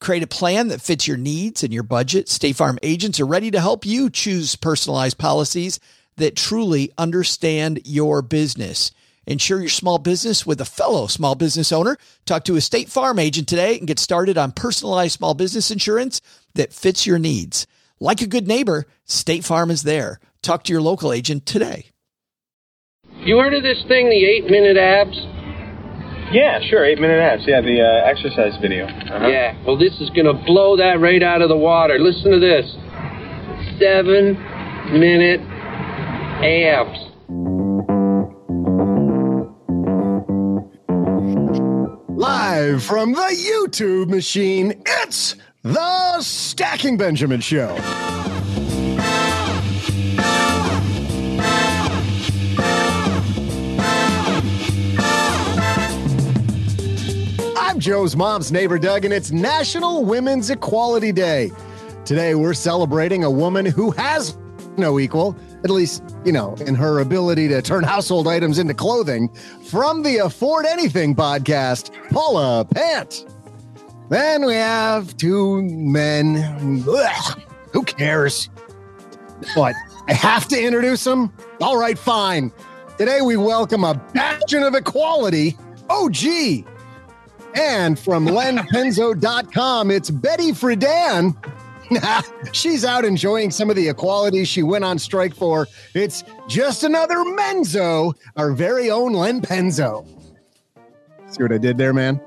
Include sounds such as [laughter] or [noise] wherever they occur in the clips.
Create a plan that fits your needs and your budget. State Farm agents are ready to help you choose personalized policies that truly understand your business. Insure your small business with a fellow small business owner. Talk to a State Farm agent today and get started on personalized small business insurance that fits your needs. Like a good neighbor, State Farm is there. Talk to your local agent today. You heard of this thing, the eight minute abs? Yeah, sure. Eight minute abs. Yeah, the uh, exercise video. Uh-huh. Yeah, well, this is going to blow that right out of the water. Listen to this seven minute abs. Live from the YouTube machine, it's the Stacking Benjamin Show. Joe's mom's neighbor, Doug, and it's National Women's Equality Day. Today, we're celebrating a woman who has no equal, at least, you know, in her ability to turn household items into clothing, from the Afford Anything podcast, Paula Pant. Then we have two men. Ugh, who cares? What? I have to introduce them? All right, fine. Today we welcome a bastion of equality, OG. And from lenpenzo.com, it's Betty Friedan. [laughs] She's out enjoying some of the equality she went on strike for. It's just another Menzo, our very own Len Penzo. See what I did there, man?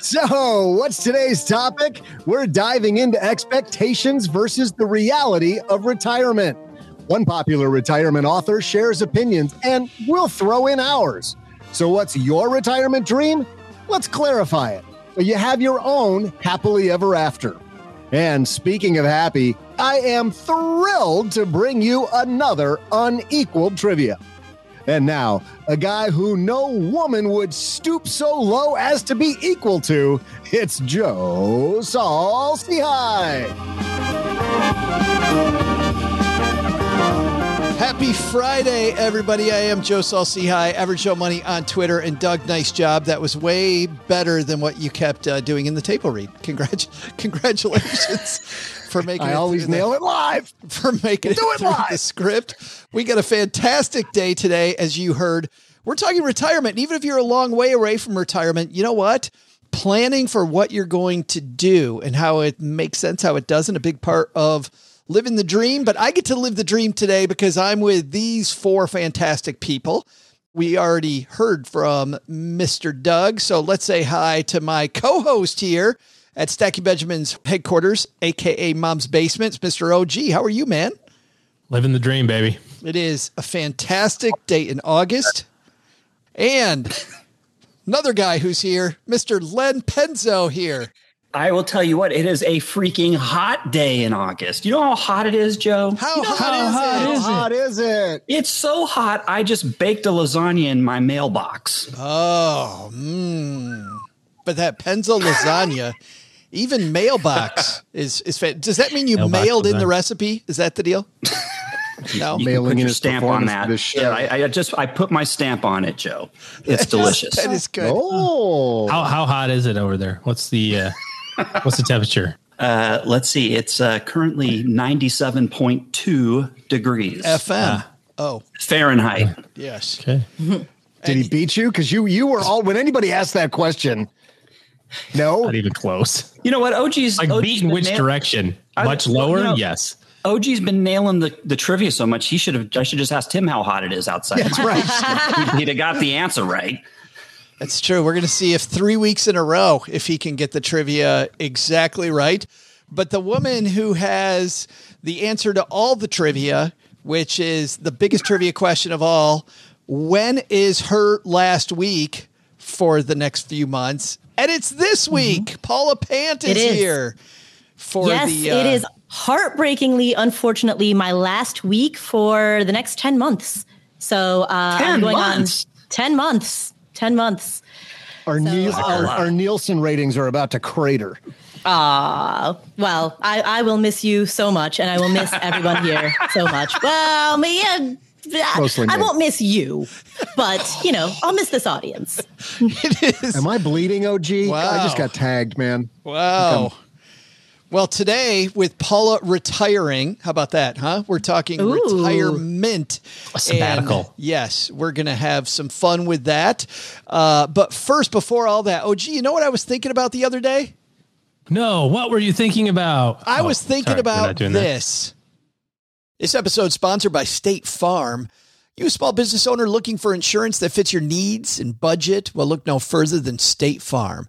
So, what's today's topic? We're diving into expectations versus the reality of retirement. One popular retirement author shares opinions, and we'll throw in ours. So, what's your retirement dream? Let's clarify it. You have your own happily ever after. And speaking of happy, I am thrilled to bring you another unequaled trivia. And now, a guy who no woman would stoop so low as to be equal to, it's Joe Saul Happy Friday, everybody. I am Joe Saul-Sehy, Average Joe Money on Twitter. And Doug, nice job. That was way better than what you kept uh, doing in the table read. Congrat- [laughs] congratulations [laughs] for making I it always through the- nail it live. [laughs] for making Do it it live. the script. We got a fantastic day today, as you heard. We're talking retirement. And even if you're a long way away from retirement, you know what? Planning for what you're going to do and how it makes sense, how it doesn't, a big part of living the dream. But I get to live the dream today because I'm with these four fantastic people. We already heard from Mr. Doug. So let's say hi to my co host here at Stacking Benjamins headquarters, AKA Mom's Basements, Mr. OG. How are you, man? Living the dream, baby. It is a fantastic date in August. And another guy who's here, Mr. Len Penzo here. I will tell you what, it is a freaking hot day in August. You know how hot it is, Joe? How You know hot is it? How hot is it? It's so hot, I just baked a lasagna in my mailbox. Oh, mm. but that Penzo lasagna, [laughs] even mailbox is is. Fa- Does that mean you Mailbox mailed in the recipe? Is that the deal? [laughs] No. You Mailing can put in your stamp on that. for this show. Yeah, I, I just I put my stamp on it, Joe. It's delicious. [laughs] That is good. Oh, How how hot is it over there? What's the uh, what's the temperature? Uh, let's see, it's uh, currently ninety-seven point two degrees FM. oh, Fahrenheit. yes. Okay. [laughs] did he beat you? Because you you were all when anybody asked that question. No, Not even close. You know what? OG's Like OG's beat in been which nail- direction? I- Much well, lower? you know- yes. OG's been nailing the, the trivia so much. He should have. I should just asked him how hot it is outside. that's right. He'd, [laughs] he'd have got the answer right. That's true. We're going to see if three weeks in a row if he can get the trivia exactly right. But the woman who has the answer to all the trivia, which is the biggest trivia question of all, when is her last week for the next few months? And it's this week. Paula Pant is, It is. here for yes, the. Uh, it is heartbreakingly, unfortunately, my last week for the next 10 months. So uh, 10 I'm going months? on 10 months. 10 months. Our, Niels- our, our Nielsen ratings are about to crater. Ah, well, I, I will miss you so much, and I will miss [laughs] everyone here so much. Well, me, uh, Mostly I me. won't miss you, but you know, I'll miss this audience. [laughs] it is. Am I bleeding, OG? I just got tagged, man. Wow. Well, today with Paula retiring, how about that, huh? We're talking Ooh. retirement. A sabbatical. And yes, we're going to have some fun with that. Uh, but first, before all that, OG, you know what I was thinking about the other day? No, what were you thinking about? I Oh, was thinking sorry, about doing that. this. This episode sponsored by State Farm. You a small business owner looking for insurance that fits your needs and budget? Well, look no further than State Farm.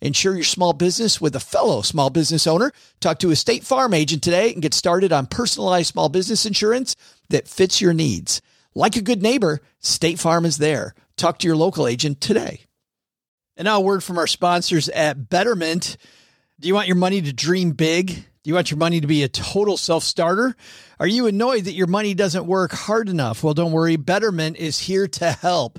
Insure your small business with a fellow small business owner. Talk to a State Farm agent today and get started on personalized small business insurance that fits your needs. Like a good neighbor, State Farm is there. Talk to your local agent today. And now a word from our sponsors at Betterment. Do you want your money to dream big? Do you want your money to be a total self starter? Are you annoyed that your money doesn't work hard enough? Well, don't worry. Betterment is here to help.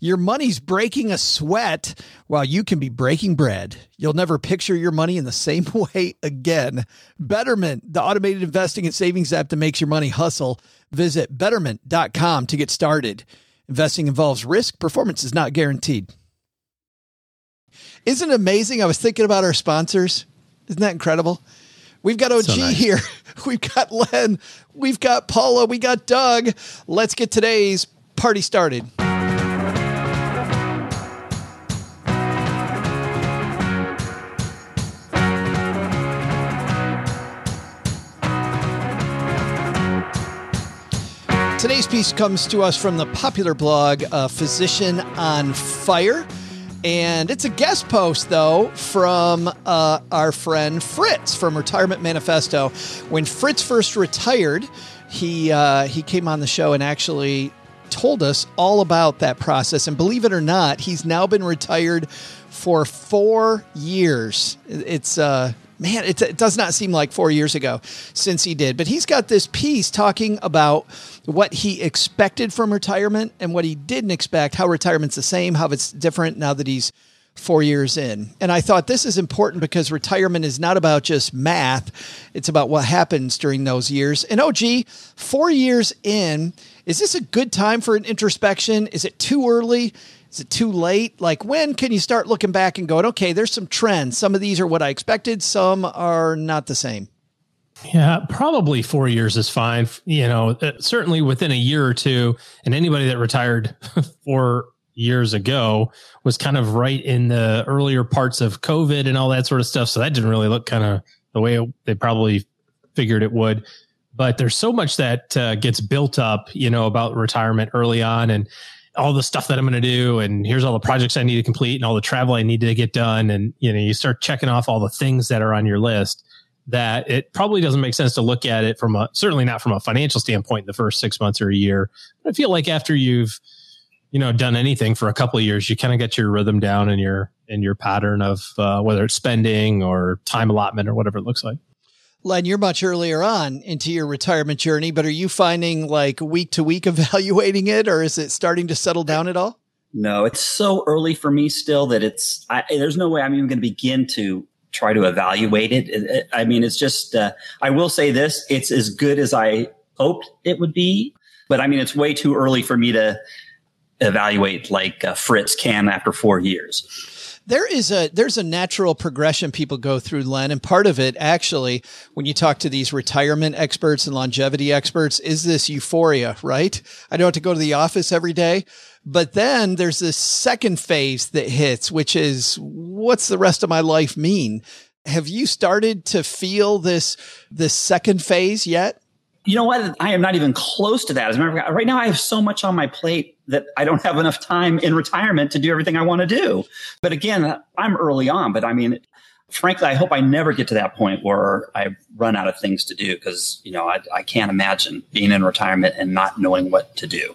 your money's breaking a sweat while you can be breaking bread. You'll never picture your money in the same [laughs] way again. Betterment, the automated investing and savings app that makes your money hustle. Visit betterment.com to get started. Investing involves risk, performance is not guaranteed. Isn't it amazing? I was thinking about our sponsors. Isn't that incredible? We've got OG So nice. here. [laughs] We've got Len. We've got Paula. We got Doug. Let's get today's party started. Today's piece comes to us from the popular blog uh, Physician on Fire. And it's a guest post, though, from uh, our friend Fritz from Retirement Manifesto. When Fritz first retired, he, uh, he came on the show and actually told us all about that process. And believe it or not, he's now been retired for four years. It's uh, man, it, it does not seem like four years ago since he did. But he's got this piece talking about what he expected from retirement and what he didn't expect. How retirement's the same, how it's different now that he's four years in. And I thought this is important because retirement is not about just math, it's about what happens during those years. And oh, gee, four years in, is this a good time for an introspection? Is it too early? Is it too late? Like, when can you start looking back and going, okay, there's some trends. Some of these are what I expected, some are not the same. Yeah, probably four years is fine. You know, uh, certainly within a year or two, and anybody that retired [laughs] four years ago was kind of right in the earlier parts of COVID and all that sort of stuff. So that didn't really look kind of the way they probably figured it would. But there's so much that uh, gets built up, you know, about retirement early on and all the stuff that I'm going to do. And here's all the projects I need to complete and all the travel I need to get done. And, you know, you start checking off all the things that are on your list that it probably doesn't make sense to look at it from a certainly not from a financial standpoint the first six months or a year. But I feel like after you've you know done anything for a couple of years, you kind of get your rhythm down and your and your pattern of uh, whether it's spending or time allotment or whatever it looks like. Len, you're much earlier on into your retirement journey, but are you finding like week to week [laughs] evaluating it or is it starting to settle down at all? No, it's so early for me still that it's, I, there's no way I'm even going to begin to try to evaluate it. I mean, it's just, uh, I will say this, it's as good as I hoped it would be, but I mean, it's way too early for me to evaluate like uh, Fritz can after four years. There is a there's a natural progression people go through, Len, and part of it actually, when you talk to these retirement experts and longevity experts, is this euphoria, right? I don't have to go to the office every day. But then there's this second phase that hits, which is what's the rest of my life mean? Have you started to feel this this second phase yet? You know what? I am not even close to that. As a matter of fact, right now I have so much on my plate that I don't have enough time in retirement to do everything I want to do. But again, I'm early on, but I mean, frankly, I hope I never get to that point where I run out of things to do because, you know, I, I can't imagine being in retirement and not knowing what to do.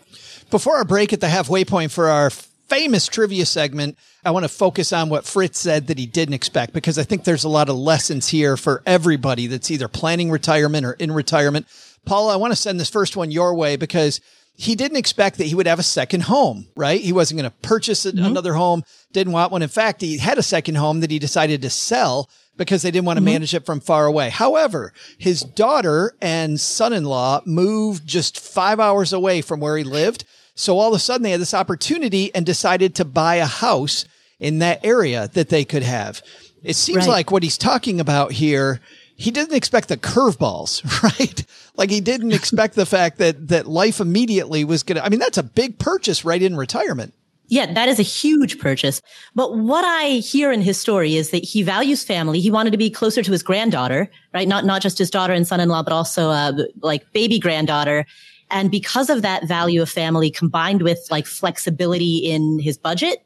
Before our break at the halfway point for our famous trivia segment, I want to focus on what Fritz said that he didn't expect because I think there's a lot of lessons here for everybody that's either planning retirement or in retirement. Paula, I want to send this first one your way because he didn't expect that he would have a second home, right? He wasn't going to purchase mm-hmm. another home, didn't want one. In fact, he had a second home that he decided to sell because they didn't want to mm-hmm. manage it from far away. However, his daughter and son-in-law moved just five hours away from where he lived. So all of a sudden they had this opportunity and decided to buy a house in that area that they could have. It seems right. like what he's talking about here he didn't expect the curveballs, [laughs] right? Like he didn't expect the fact that that life immediately was going to I mean that's a big purchase right in retirement. Yeah, that is a huge purchase. But what I hear in his story is that he values family. He wanted to be closer to his granddaughter, right? Not not just his daughter and son-in-law, but also uh, like baby granddaughter. And because of that value of family combined with like flexibility in his budget,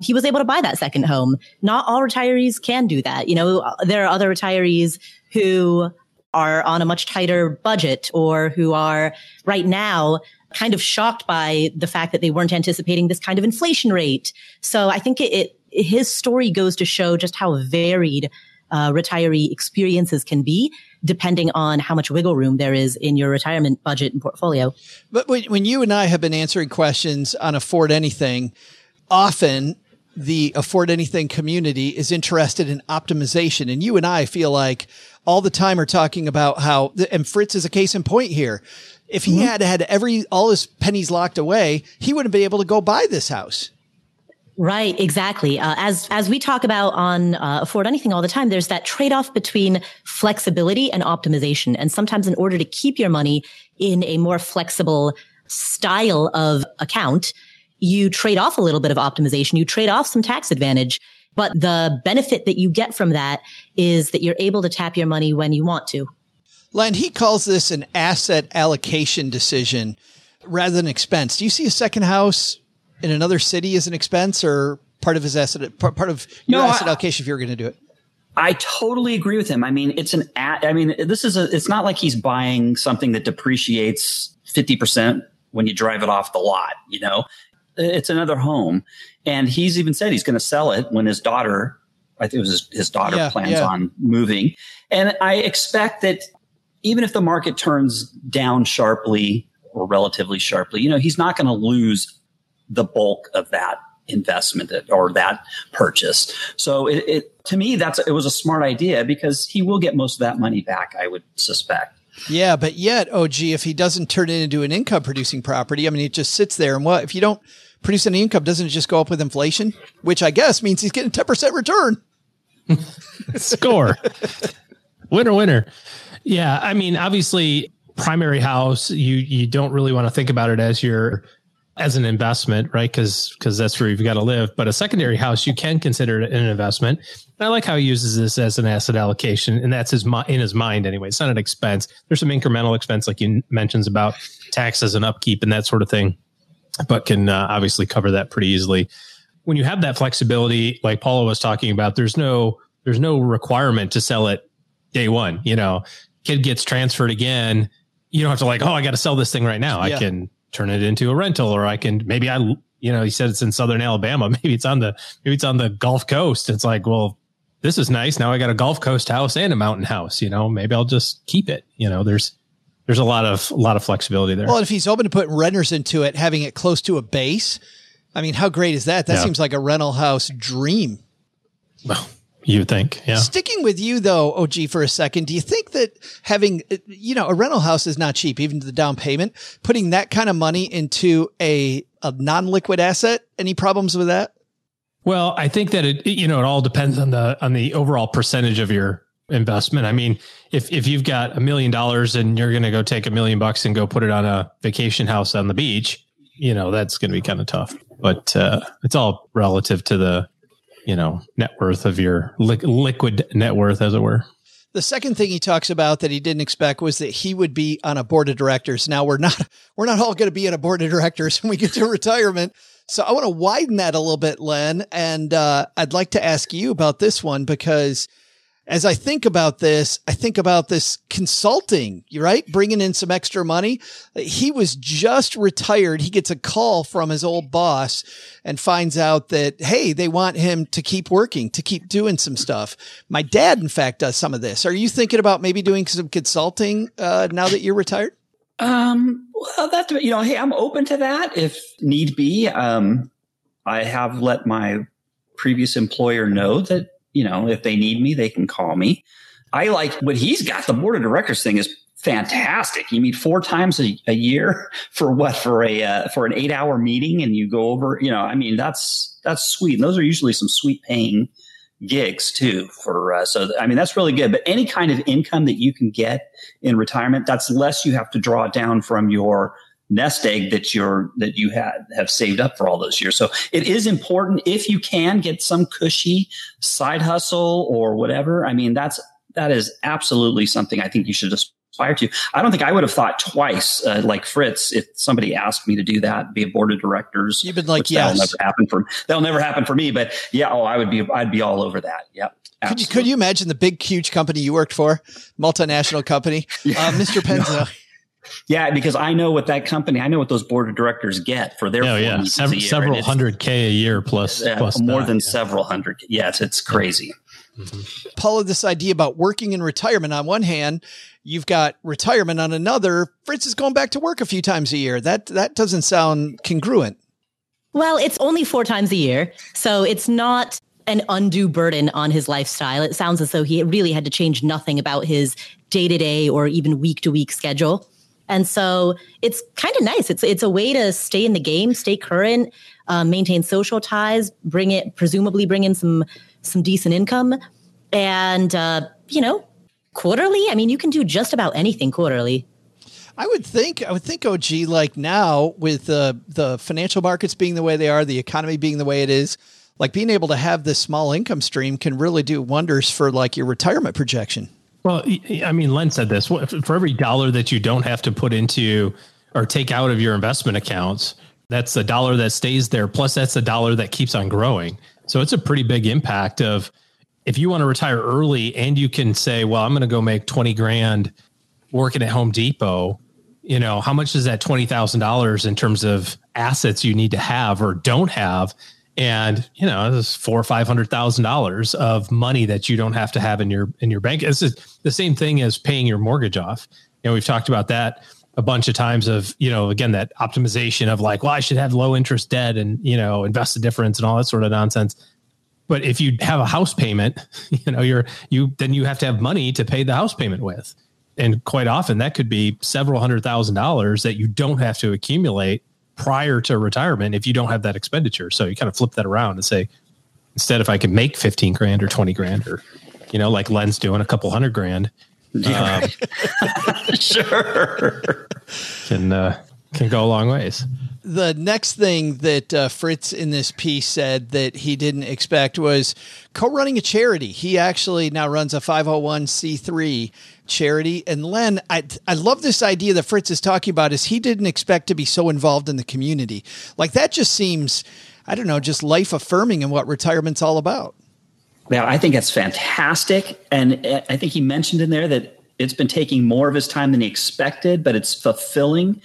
he was able to buy that second home. Not all retirees can do that. You know, there are other retirees who are on a much tighter budget or who are right now kind of shocked by the fact that they weren't anticipating this kind of inflation rate. So I think it, it his story goes to show just how varied uh, retiree experiences can be depending on how much wiggle room there is in your retirement budget and portfolio. But when, when you and I have been answering questions on Afford Anything, often the Afford Anything community is interested in optimization. And you and I feel like all the time are talking about how, and Fritz is a case in point here. If he mm-hmm. had had every, all his pennies locked away, he wouldn't be able to go buy this house. Right, exactly. Uh, as as we talk about on uh, Afford Anything all the time, there's that trade off between flexibility and optimization. And sometimes, in order to keep your money in a more flexible style of account, you trade off a little bit of optimization. You trade off some tax advantage. But the benefit that you get from that is that you're able to tap your money when you want to. Len, he calls this an asset allocation decision rather than expense. Do you see a second house in another city as an expense or part of his asset, part of your no, asset I, allocation if you're going to do it? I totally agree with him. I mean, it's an, I mean, this is a, it's not like he's buying something that depreciates 50% when you drive it off the lot, you know? It's another home. And he's even said he's going to sell it when his daughter, I think it was his, his daughter yeah, plans yeah. on moving. And I expect that even if the market turns down sharply or relatively sharply, you know, he's not going to lose the bulk of that investment or that purchase. So it, it, to me, that's, it was a smart idea because he will get most of that money back, I would suspect. Yeah, but yet, oh gee, if he doesn't turn it into an income producing property, I mean, it just sits there. And what if you don't produce any income? Doesn't it just go up with inflation? Which I guess means he's getting 10% return. [laughs] Score. winner, winner. Yeah. I mean, obviously, primary house, you, you don't really want to think about it as your as an investment, right? Because because that's where you've got to live. But a secondary house, you can consider it an investment. And I like how he uses this as an asset allocation, and that's his in his mind anyway. It's not an expense. There's some incremental expense, like you mentions about taxes and upkeep and that sort of thing, but can uh, obviously cover that pretty easily. When you have that flexibility, like Paula was talking about, there's no there's no requirement to sell it day one. You know, kid gets transferred again. You don't have to like, oh, I got to sell this thing right now. Yeah. I can turn it into a rental or I can maybe I you know he said it's in southern Alabama. [laughs] Maybe it's on the maybe it's on the Gulf Coast. It's like well this is nice. Now I got a Gulf Coast house and a mountain house you know maybe I'll just keep it. You know there's there's a lot of a lot of flexibility there. Well if he's open to putting renters into it having it close to a base I mean how great is that? That yeah. seems like a rental house dream. Well you think, yeah. Sticking with you though, OG, for a second, do you think that having, you know, a rental house is not cheap, even the down payment, putting that kind of money into a, a non-liquid asset, any problems with that? Well, I think that it you know it all depends on the on the overall percentage of your investment. I mean, if if you've got a million dollars and you're going to go take a million bucks and go put it on a vacation house on the beach, you know that's going to be kind of tough. But uh, it's all relative to the you know net worth of your li- liquid net worth, as it were. The second thing he talks about that he didn't expect was that he would be on a board of directors. Now we're not [laughs] we're not all going to be on a board of directors when we get to [laughs] retirement. So I want to widen that a little bit, Len, and uh, I'd like to ask you about this one because as I think about this, I think about this consulting, right? Bringing in some extra money. He was just retired. He gets a call from his old boss and finds out that, hey, they want him to keep working, to keep doing some stuff. My dad, in fact, does some of this. Are you thinking about maybe doing some consulting uh, now that you're retired? Um, well, that, you know, hey, I'm open to that if need be. Um, I have let my previous employer know that you know, if they need me, they can call me. I like what he's got. The board of directors thing is fantastic. You meet four times a, a year [laughs] for what? For a uh, for an eight hour meeting, and you go over. You know, I mean, that's that's sweet. And those are usually some sweet paying gigs too. For uh, so, I mean, that's really good. But any kind of income that you can get in retirement, that's less you have to draw down from your nest egg that you're that you had have saved up for all those years. So it is important if you can get some cushy side hustle or whatever. I mean, that's that is absolutely something I think you should aspire to. I don't think I would have thought twice, uh, like Fritz, if somebody asked me to do that, be a board of directors. You've been like, yes, that'll never happen for that'll never happen for me. But yeah, oh, I would be, I'd be all over that. Yep. Could you, could you imagine the big, huge company you worked for, multinational company, [laughs] yeah. uh, Mr. [laughs] Penzo? No. Yeah, because I know what that company, I know what those board of directors get for their. Oh yeah, Several, several hundred k a year plus, uh, plus more that, than yeah. several hundred. Yes, it's crazy. Mm-hmm. Paula, this idea about working in retirement on one hand, you've got retirement on another. Fritz is going back to work a few times a year. That that doesn't sound congruent. Well, it's only four times a year, so it's not an undue burden on his lifestyle. It sounds as though he really had to change nothing about his day to day or even week to week schedule. And so it's kind of nice. It's it's a way to stay in the game, stay current, uh, maintain social ties, bring it presumably bring in some some decent income, and uh, you know, quarterly. I mean, you can do just about anything quarterly. I would think, I would think, OG, like now with the the financial markets being the way they are, the economy being the way it is, like being able to have this small income stream can really do wonders for like your retirement projection. Well, I mean, Len said this for every dollar that you don't have to put into or take out of your investment accounts, that's a dollar that stays there. Plus, that's a dollar that keeps on growing. So it's a pretty big impact of if you want to retire early and you can say, well, I'm going to go make 20 grand working at Home Depot. You know, how much is that $20,000 in terms of assets you need to have or don't have? And you know this is four or five hundred thousand dollars of money that you don't have to have in your in your bank. It's the same thing as paying your mortgage off. You know, we've talked about that a bunch of times. Of you know, again, that optimization of like, well, I should have low interest debt and you know invest the difference and all that sort of nonsense. But if you have a house payment, [laughs] you know, you're you then you have to have money to pay the house payment with, and quite often that could be several hundred thousand dollars that you don't have to accumulate prior to retirement if you don't have that expenditure. So you kind of flip that around and say, instead, if I can make 15 grand or 20 grand or, you know, like Len's doing a couple hundred grand. Yeah, um, [laughs] sure. Can, uh, can go a long ways. The next thing that uh, Fritz in this piece said that he didn't expect was co-running a charity. He actually now runs a 501c3 charity. And Len, I I love this idea that Fritz is talking about is he didn't expect to be so involved in the community. Like that just seems, I don't know, just life affirming and what retirement's all about. Yeah, I think it's fantastic. And I think he mentioned in there that it's been taking more of his time than he expected, but it's fulfilling.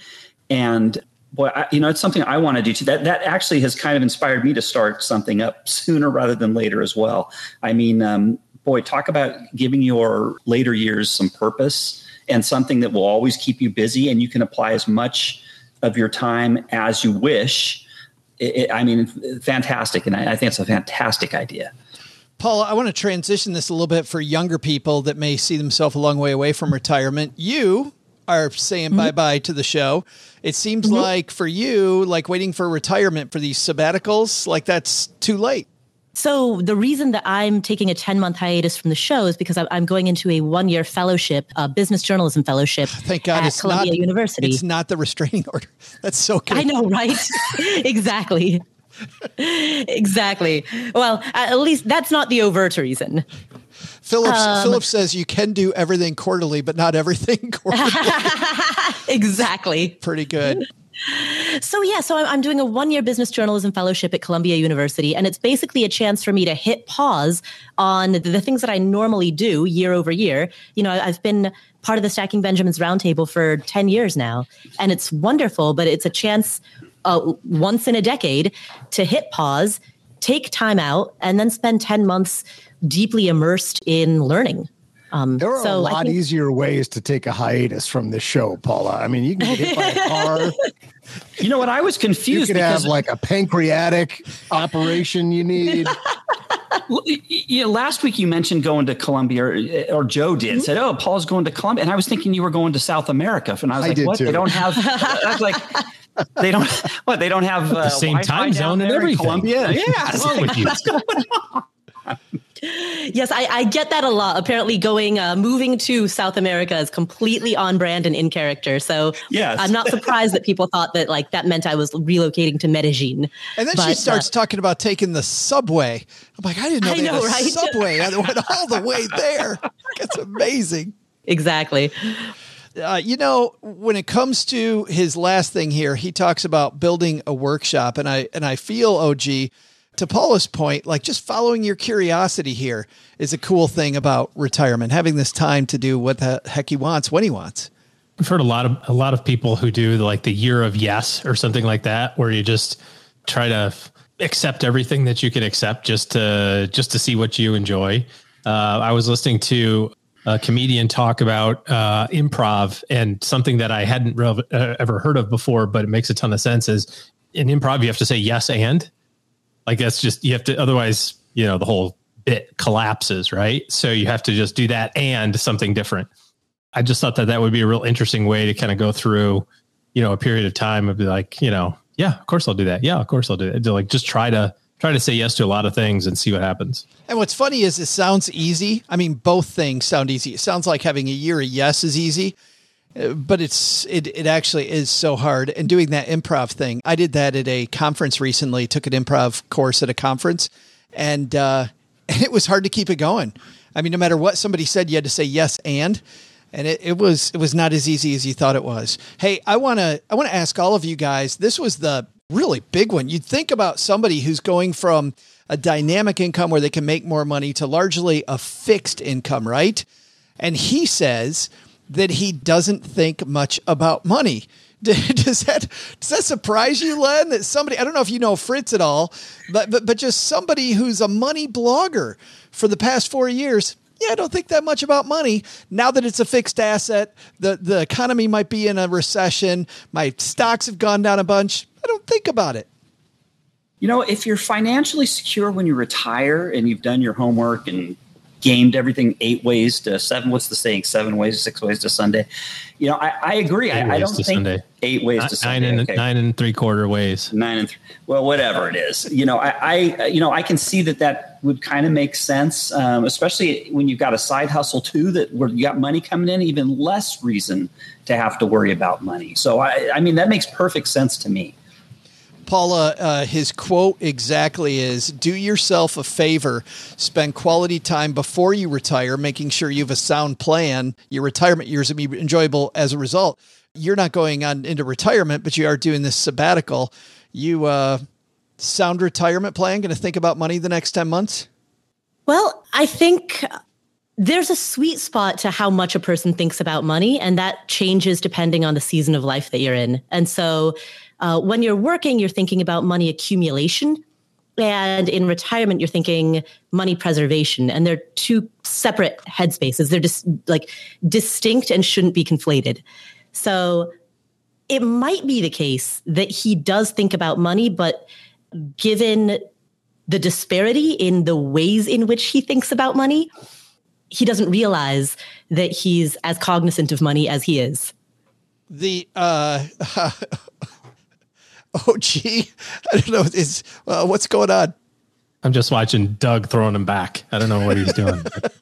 And boy, I, you know, it's something I want to do too. That that actually has kind of inspired me to start something up sooner rather than later as well. I mean, um, boy, talk about giving your later years some purpose and something that will always keep you busy, and you can apply as much of your time as you wish. It, it, I mean, fantastic, and I, I think it's a fantastic idea. Paul, I want to transition this a little bit for younger people that may see themselves a long way away from retirement. You are saying mm-hmm. bye bye to the show. It seems mm-hmm. like for you, like waiting for retirement for these sabbaticals, like that's too late. So the reason that I'm taking a 10 month hiatus from the show is because I'm going into a one year fellowship, a business journalism fellowship [laughs] Thank God at it's Columbia not University. It's not the restraining [laughs] order. That's so good. I know, right? [laughs] exactly. exactly. Well, at least that's not the overt reason. Phillips Um, Phillips says you can do everything quarterly, but not everything [laughs] quarterly. [laughs] exactly. Pretty good. [laughs] So yeah, so I'm, I'm doing a one-year business journalism fellowship at Columbia University, and it's basically a chance for me to hit pause on the, things that I normally do year over year. You know, I've been part of the Stacking Benjamins Roundtable for ten years now, and it's wonderful. But it's a chance uh, once in a decade to hit pause, take time out, and then spend ten months deeply immersed in learning. Um, There are so a I lot think- easier ways to take a hiatus from this show, Paula. I mean, you can get hit by a [laughs] car. You know what? I was You confused could have because like a pancreatic operation you need. [laughs] [laughs] Well, y- you know, last week you mentioned going to Columbia, or, or Joe Mm-hmm. did. Said, "Oh, Paul's going to Columbia," and I was thinking you were going to South America. And I was I like, "What? too. They don't have." I was like, "They don't what? They don't have uh, the same Wi-Fi time zone and in everything. Columbia, yeah. What's wrong with you? Yes, I, I get that a lot. Apparently, going uh, moving to South America is completely on brand and in character. So Yes. I'm not surprised that people thought that like that meant I was relocating to Medellin. And then she starts uh, talking about taking the subway. I'm like, I didn't know I they had know, a right? subway. I went all the way there. [laughs] That's amazing. exactly. Uh, you know, when it comes to his last thing here, he talks about building a workshop, and I and I feel OG to Paula's point, like just following your curiosity here is a cool thing about retirement, having this time to do what the heck he wants when he wants. I've heard a lot of a lot of people who do like the year of yes or something like that, where you just try to accept everything that you can accept just to just to see what you enjoy. Uh, I was listening to a comedian talk about uh, improv and something that I hadn't rev- uh, ever heard of before, but it makes a ton of sense. Is in improv you have to say yes and like that's just you have to otherwise you know the whole bit collapses right? So you have to just do that and something different. I just thought that that would be a real interesting way to kind of go through you know a period of time of like you know yeah of course i'll do that. Yeah of course i'll do it. To like just try to try to say yes to a lot of things and see what happens. And what's funny is it sounds easy. I mean, both things sound easy. It sounds like having a year of yes is easy, but it's it it actually is so hard. And doing that improv thing, I did that at a conference recently. Took an improv course at a conference, and uh, [laughs] it was hard to keep it going. I mean, no matter what somebody said, you had to say yes and. And it, it was it was not as easy as you thought it was. Hey, I wanna I wanna ask all of you guys. This was the really big one. You'd think about somebody who's going from a dynamic income where they can make more money to largely a fixed income, right? And he says that he doesn't think much about money. [laughs] Does that does that surprise you, Len? That somebody I don't know if you know Fritz at all, but but but just somebody who's a money blogger for the past four years. Yeah, I don't think that much about money. Now that it's a fixed asset, the the economy might be in a recession. My stocks have gone down a bunch. I don't think about it. You know, if you're financially secure when you retire and you've done your homework and gamed everything eight ways to seven, what's the saying? Seven ways, six ways to Sunday. You know, I, I agree. I, I don't think Sunday. eight ways nine to Sunday. and okay. nine and three quarter ways nine and th- well, whatever it is. You know, I, I you know I can see that that would kind of make sense, um, especially when you've got a side hustle too that where you got money coming in, even less reason to have to worry about money. So I, I mean, that makes perfect sense to me. Paula, uh, his quote exactly is Do yourself a favor, spend quality time before you retire, making sure you have a sound plan. Your retirement years will be enjoyable as a result. You're not going on into retirement, but you are doing this sabbatical. You, uh, sound retirement plan, going to think about money the next 10 months? Well, I think there's a sweet spot to how much a person thinks about money, and that changes depending on the season of life that you're in. And so, uh, when you're working, you're thinking about money accumulation. And in retirement, you're thinking money preservation. And they're two separate headspaces. They're just like distinct and shouldn't be conflated. So it might be the case that he does think about money, but given the disparity in the ways in which he thinks about money, he doesn't realize that he's as cognizant of money as he is. The, uh, [laughs] [laughs] oh, gee, I don't know. Is, uh, what's going on? I'm just watching Doug throwing him back. I don't know what he's doing.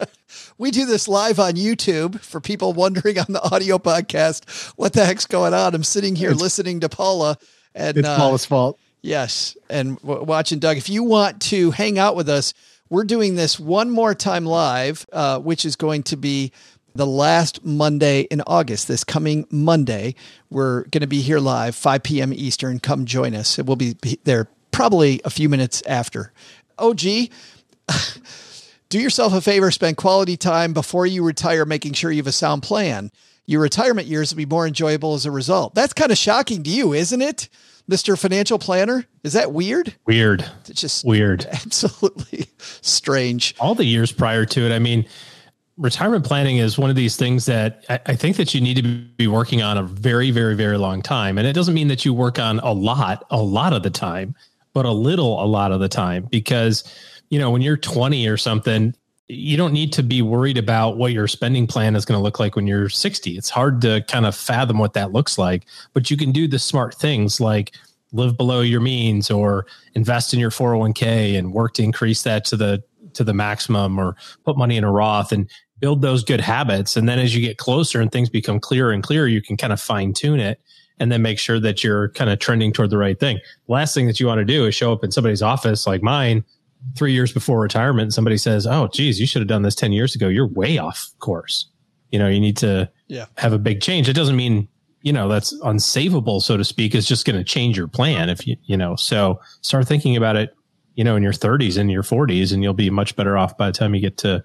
[laughs] we do this live on YouTube for people wondering on the audio podcast what the heck's going on. I'm sitting here It's- listening to Paula and It's uh, Paula's fault. Yes, and w- watching Doug. If you want to hang out with us, we're doing this one more time live, uh, which is going to be the last Monday in August. This coming Monday, we're going to be here live, 5 p.m. Eastern. Come join us. We'll be be there probably a few minutes after. Oh, OG, [laughs] do yourself a favor, spend quality time before you retire, making sure you have a sound plan. Your retirement years will be more enjoyable as a result. That's kind of shocking to you, isn't it, Mr. Financial Planner? Is that weird? Weird. It's just Weird. [laughs] absolutely strange. all the years prior to it. I mean, retirement planning is one of these things that I, I think that you need to be working on a very, very, very long time. And it doesn't mean that you work on a lot, a lot of the time, but a little, a lot of the time, because, you know, when you're 20 or something, you don't need to be worried about what your spending plan is going to look like when you're 60. It's hard to kind of fathom what that looks like, but you can do the smart things like live below your means or invest in your 401k and work to increase that to the to the maximum or put money in a Roth and build those good habits. And then as you get closer and things become clearer and clearer, you can kind of fine tune it and then make sure that you're kind of trending toward the right thing. last thing that you want to do is show up in somebody's office like mine three years before retirement. And somebody says, Oh, geez, you should have done this 10 years ago. You're way off course. You know, you need to Yeah. have a big change. It doesn't mean, you know, that's unsavable, so to speak. It's just going to change your plan if you, you know, so start thinking about it, you know, in your 30s and your 40s, and you'll be much better off by the time you get to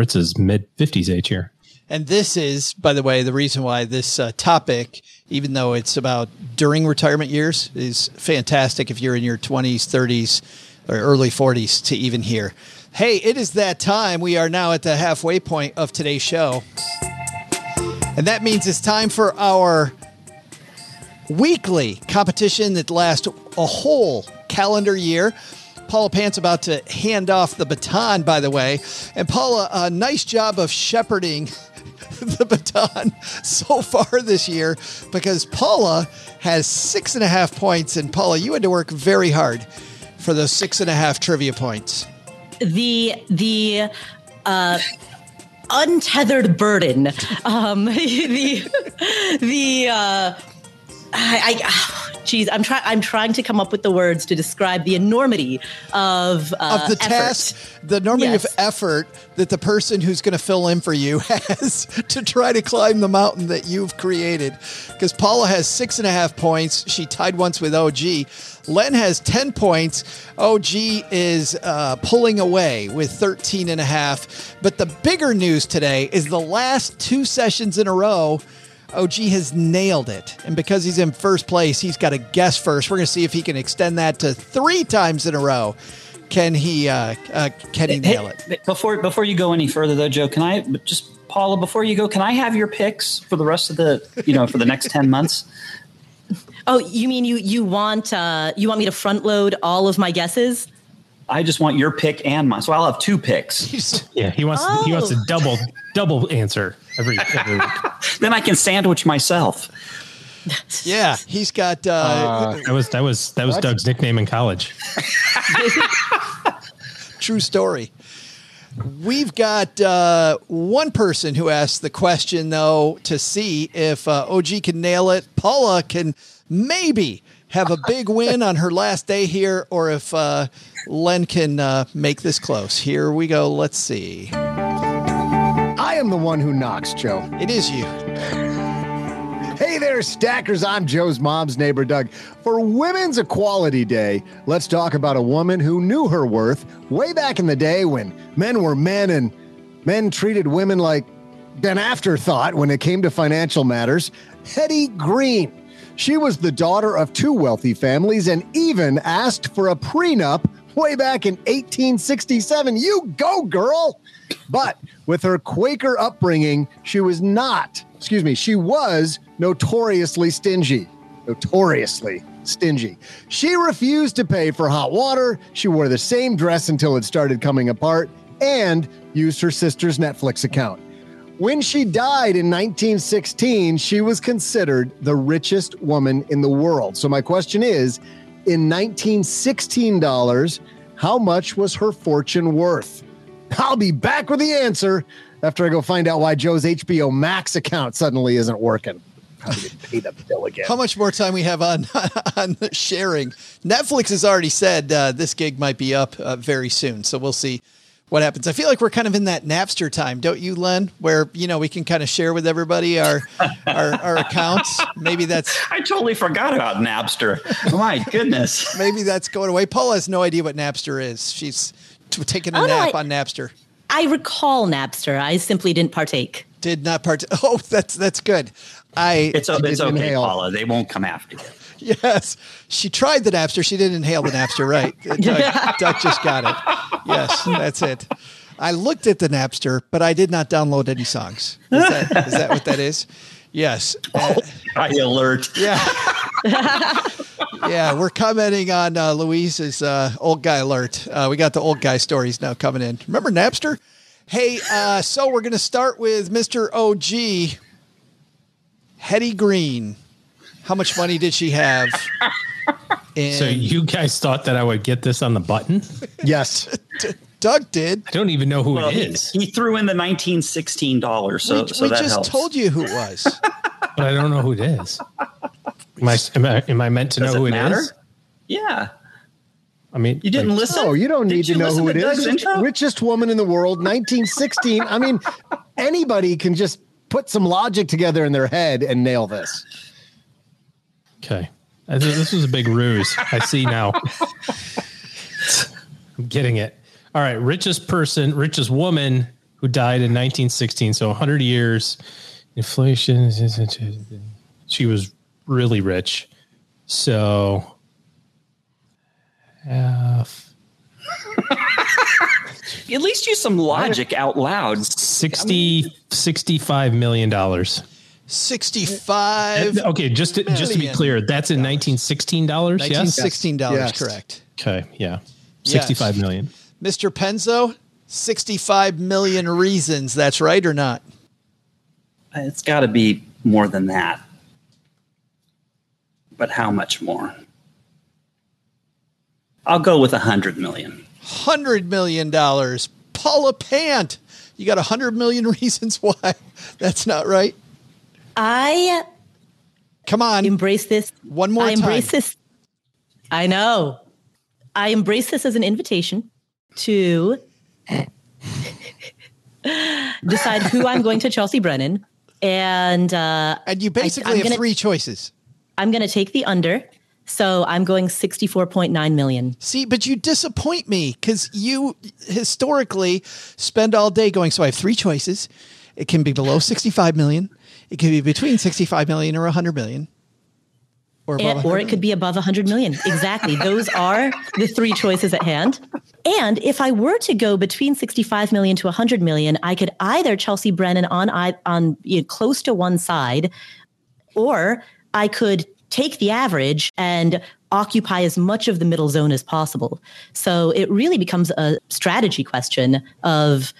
Fritz's mid 50s age here. And this is, by the way, the reason why this uh, topic, even though it's about during retirement years, is fantastic if you're in your 20s, 30s, or early 40s to even hear. Hey, it is that time. We are now at the halfway point of today's show. And that means it's time for our weekly competition that lasts a whole calendar year. Paula Pant's about to hand off the baton, by the way. And Paula, a nice job of shepherding [laughs] the baton so far this year because Paula has six and a half points. And Paula, you had to work very hard for those six and a half trivia points. the the uh untethered burden um [laughs] the the uh I, I geez, I'm trying. I'm trying to come up with the words to describe the enormity of uh, of the effort. task, the enormity Yes. of effort that the person who's going to fill in for you [laughs] has to try to climb the mountain that you've created. Because Paula has six and a half points. She tied once with OG. Len has 10 points. OG is uh, pulling away with 13 and a half. But the bigger news today is the last two sessions in a row. OG has nailed it. And because he's in first place, he's got to guess first. We're going to see if he can extend that to three times in a row. Can he uh, uh, can he nail it? Before before you go any further though, Joe, can I just Paula, before you go, can I have your picks for the rest of the you know for the next ten months? Oh, you mean you you want uh, you want me to front load all of my guesses? I just want your pick and mine, so I'll have two picks. [laughs] He's- [laughs] Yeah, he wants he wants Oh. to double double answer every every week. [laughs] Then I can sandwich myself. yeah, he's got. Uh, That was that was that was What? Doug's nickname in college. true story. We've got uh, one person who asked the question, though, to see if uh, OG can nail it. Paula can maybe have a big win on her last day here, or if uh, Len can uh, make this close. Here we go. Let's see. I am the one who knocks, Joe. It is you. Hey there, stackers. I'm Joe's mom's neighbor, Doug. For Women's Equality Day, let's talk about a woman who knew her worth way back in the day when men were men and men treated women like an afterthought when it came to financial matters. Hetty Green. She was the daughter of two wealthy families and even asked for a prenup way back in 1867. You go, girl! But with her Quaker upbringing, she was not, excuse me, she was notoriously stingy. Notoriously stingy. She refused to pay for hot water. She wore the same dress until it started coming apart and used her sister's Netflix account. When she died in 1916, she was considered the richest woman in the world. So, my question is in 1916 dollars, How much was her fortune worth? I'll be back with the answer after I go find out why Joe's HBO Max account suddenly isn't working. How much more time we have on [laughs] on sharing? Netflix has already said uh, this gig might be up uh, very soon, so we'll see what happens. I feel like we're kind of in that Napster time, don't you, Len? Where you know we can kind of share with everybody our our, our accounts. Maybe that's [laughs] I totally forgot about Napster. My goodness. [laughs] maybe that's going away. Paula has no idea what Napster is. She's t- taking a Oh, no, nap I- on Napster. I recall Napster. I simply didn't partake. Did not partake. [laughs] Oh, that's that's good. I It's, it's okay, inhale. Paula. They won't come after you. [laughs] Yes, she tried the Napster. She didn't inhale the Napster, right? [laughs] Doug, Doug just got it. Yes, that's it. I looked at the Napster, but I did not download any songs. Is that, is that what that is? Yes. Uh, [laughs] High alert. yeah. yeah, we're commenting on uh, Louise's uh, old guy alert. Uh, we got the old guy stories now coming in. Remember Napster? Hey, uh, so we're going to start with Mr. OG, Hetty Green. How much money did she have? [laughs] And So you guys thought that I would get this on the button? Yes. Doug did. I don't even know who Well, it he, he threw in the 1916 dollars, so we so we that just helps. told you who it was. [laughs] but I don't know who it is. Am I am I, am I meant to Does know it who it is? Yeah, I mean, you didn't like, listen. Oh, you don't Did need to know listen who it Doug's is. intro? Richest woman in the world, 1916. I mean, anybody can just put some logic together in their head and nail this. Okay. Uh, this was a big ruse. I see now. [laughs] I'm getting it. All right. Richest person, richest woman who died in 1916. So 100 years. Inflation. She was really rich. So. half, At least use some logic out loud. 60, 65 million dollars. 65 uh, Okay, just to, just to be clear, that's in 1916 dollars. Yes. $1916, Yes. correct. Okay. Yeah. Yes. 65 million. Mr. Penzo, 65 million reasons. That's right or not? Uh, it's got to be more than that. But how much more? I'll go with a hundred million. $100 million. Paula Pant, you got 100 million [laughs] reasons why that's not right. I Come on. embrace this. One more I embrace time. this. I know. I embrace this as an invitation to decide who I'm going to Chelsea Brennan, and uh, and you basically I'm have gonna- three choices. I'm going to take the under. So I'm going 64.9 million. See, but you disappoint me because you historically spend all day going, so I have three choices. It can be below 65 million. It could be between 65 million or 100 million. Or, above And, 100 or it could be above 100 million. Exactly. Those [laughs] are the three choices at hand. And if I were to go between 65 million to 100 million, I could either Chelsea Brennan on on you know, close to one side, or I could take the average and occupy as much of the middle zone as possible. So it really becomes a strategy question of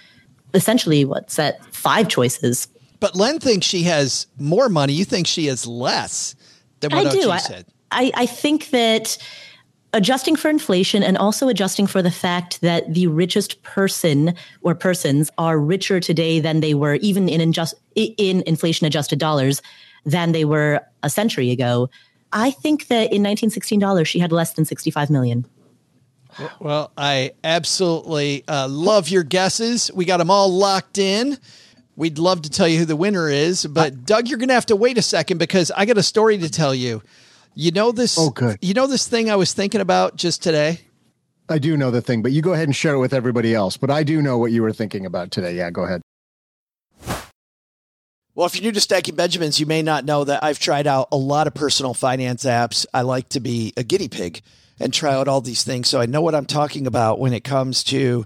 essentially what's that five choices. But Len thinks she has more money. You think she has less than what I do. I, said. I, I think that adjusting for inflation and also adjusting for the fact that the richest person or persons are richer today than they were even in injust, in inflation adjusted dollars than they were a century ago. I think that in 1916 dollars she had less than 65 million. Well, I absolutely uh, love your guesses. We got them all locked in. We'd love to tell you who the winner is, but Doug, you're going to have to wait a second because I got a story to tell you. You know this? Oh, good. You know this thing I was thinking about just today. I do know the thing, but you go ahead and share it with everybody else. But I do know what you were thinking about today. Yeah, go ahead. Well, if you're new to Stacking Benjamins, you may not know that I've tried out a lot of personal finance apps. I like to be a guinea pig and try out all these things. So I know what I'm talking about when it comes to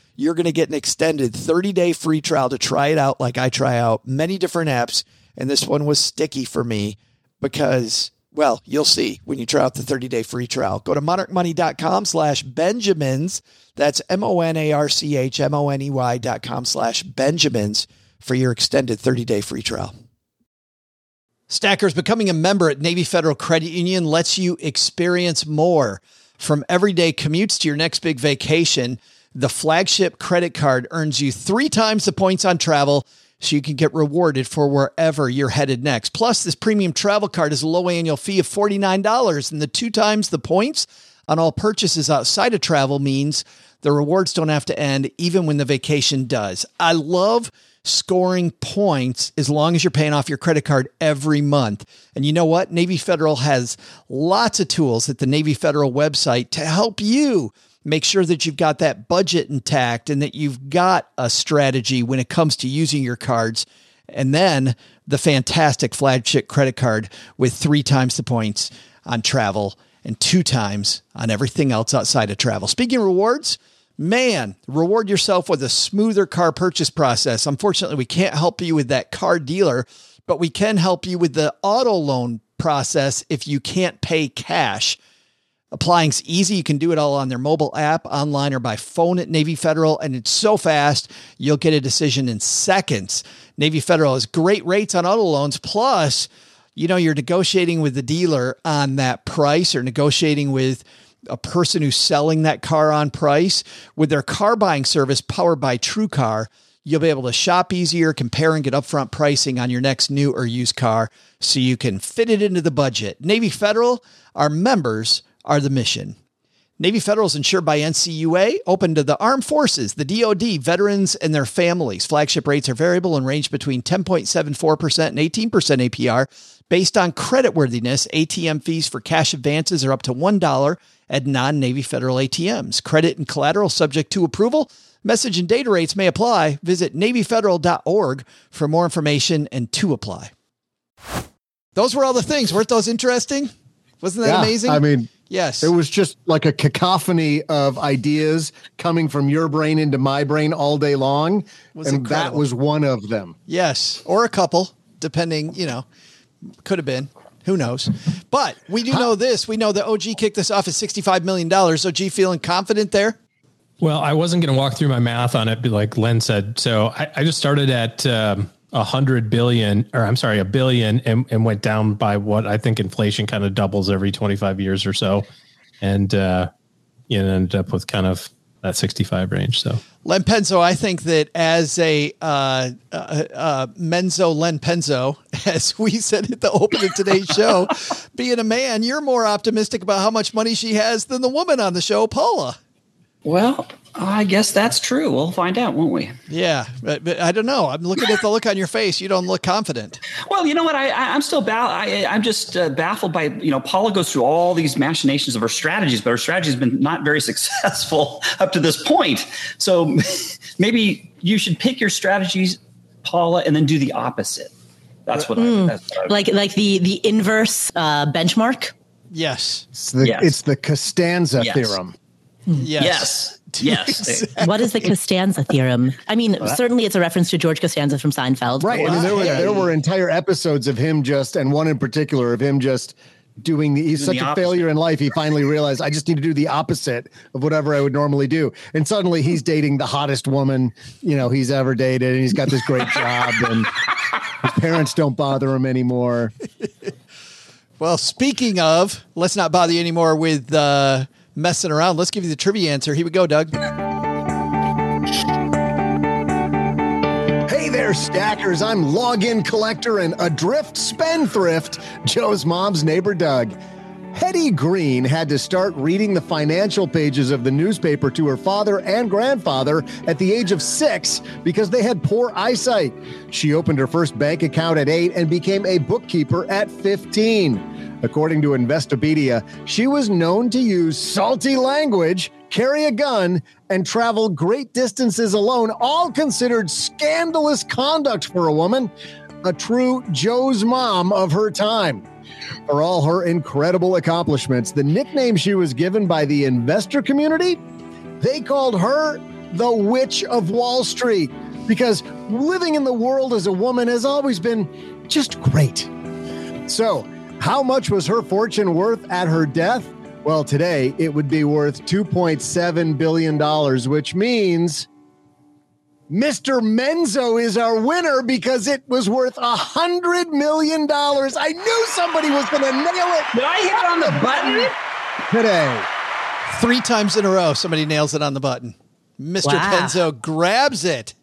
you're going to get an extended 30 day free trial to try it out like I try out many different apps. And this one was sticky for me because well, you'll see when you try out the 30-day free trial. Go to monarchmoney.com slash Benjamins. That's M-O-N-A-R-C-H-M-O-N-E-Y dot com slash Benjamins for your extended 30-day free trial. Stackers, becoming a member at Navy Federal Credit Union lets you experience more. From everyday commutes to your next big vacation, the flagship credit card earns you three times the points on travel – so you can get rewarded for wherever you're headed next. Plus, this premium travel card is a low annual fee of $49, and the two times the points on all purchases outside of travel means the rewards don't have to end even when the vacation does. I love scoring points as long as you're paying off your credit card every month. And you know what? Navy Federal has lots of tools at the Navy Federal website to help you make sure that you've got that budget intact and that you've got a strategy when it comes to using your cards. And then the fantastic flagship credit card with three times the points on travel and two times on everything else outside of travel. Speaking of rewards, man, reward yourself with a smoother car purchase process. Unfortunately, we can't help you with that car dealer, but we can help you with the auto loan process if you can't pay cash. Applying's easy. You can do it all on their mobile app, online, or by phone at Navy Federal, and it's so fast, you'll get a decision in seconds. Navy Federal has great rates on auto loans. Plus, you know, you're negotiating with the dealer on that price or negotiating with a person who's selling that car on price. With their car buying service powered by TrueCar, you'll be able to shop easier, compare and get upfront pricing on your next new or used car so you can fit it into the budget. Navy Federal, our members are the mission. Navy Federal is insured by NCUA, open to the armed forces, the DoD, veterans, and their families. Flagship rates are variable and range between 10.74% and 18% APR. Based on creditworthiness, ATM fees for cash advances are up to $1 at non Navy Federal ATMs. Credit and collateral subject to approval. Message and data rates may apply. Visit NavyFederal.org for more information and to apply. Those were all the things. Weren't those interesting? Wasn't that Yeah, amazing? I mean, yes. it was just like a cacophony of ideas coming from your brain into my brain all day long. Was and incredible. that was one of them. Yes, or a couple, depending, you know, could have been. Who knows? But we do know this. We know that OG kicked this off at $65 million. OG feeling confident there? Well, I wasn't going to walk through my math on it, but like Len said. So I, I just started at um, a hundred billion, or I'm sorry, a billion, and, and went down by what I think inflation kind of doubles every 25 years or so, and uh, you know, ended up with kind of that 65 range. So Len Penzo, I think that as a uh, uh, uh, Menzo Len Penzo, [laughs] as we said at the open of today's [laughs] show, being a man, you're more optimistic about how much money she has than the woman on the show, Paula. Well, I guess that's true. We'll find out, won't we? Yeah, but, but I don't know. I'm looking at the look on your face. You don't look confident. Well, you know what? I, I I'm still ba- I, I'm just uh, baffled by you know Paula goes through all these machinations of her strategies, but her strategy has been not very [laughs] successful up to this point. So [laughs] maybe you should pick your strategies, Paula, and then do the opposite. That's what. I, that's what I, like like the the inverse uh, benchmark. Yes. It's the, Yes. it's the Costanza Yes. theorem. Yes. [laughs] yes, yes. What is the Costanza theorem? I mean, certainly it's a reference to George Costanza from Seinfeld. Right. I mean, there were, there were entire episodes of him just, and one in particular of him just doing the, he's Doing such the a failure in life. He finally realized I just need to do the opposite of whatever I would normally do. And suddenly he's dating the hottest woman, you know, he's ever dated. And he's got this great job and his parents don't bother him anymore. Well, speaking of, let's not bother you anymore with uh, messing around. Let's give you the trivia answer. Here we go, Doug. Hey there, stackers. I'm login collector and adrift spendthrift, Joe's mom's neighbor Doug. Hetty Green had to start reading the financial pages of the newspaper to her father and grandfather at the age of six because they had poor eyesight. She opened her first bank account at eight and became a bookkeeper at 15. According to Investopedia, she was known to use salty language, carry a gun, and travel great distances alone, all considered scandalous conduct for a woman, a true Joe's mom of her time. For all her incredible accomplishments, the nickname she was given by the investor community, they called her the Witch of Wall Street because living in the world as a woman has always been just great. So, how much was her fortune worth at her death? Well, today it would be worth $2.7 billion, which means Mr. Menzo is our winner because it was worth a hundred million dollars. I knew somebody was going to nail it. Did I hit on the button today? Three times in a row, somebody nails it on the button. Mr. Wow. Penzo grabs it.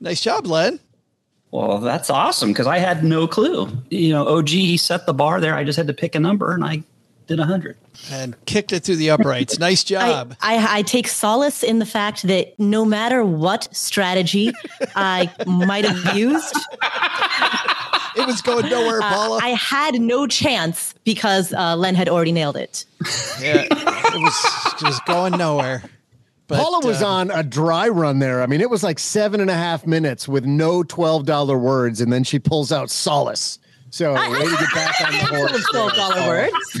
Nice job, Len. Well, that's awesome because I had no clue. You know, OG he set the bar there. I just had to pick a number, and I did a hundred. And kicked it through the uprights. Nice job. I, I take solace in the fact that no matter what strategy I might have used, [laughs] it was going nowhere, Paula. I had no chance because uh, Len had already nailed it. yeah, it was just going nowhere. But, Paula was uh, on a dry run there. I mean, it was like seven and a half minutes with no $12 words, and then she pulls out solace. So, way to get [laughs] back on the horse. Twelve dollar words. [laughs]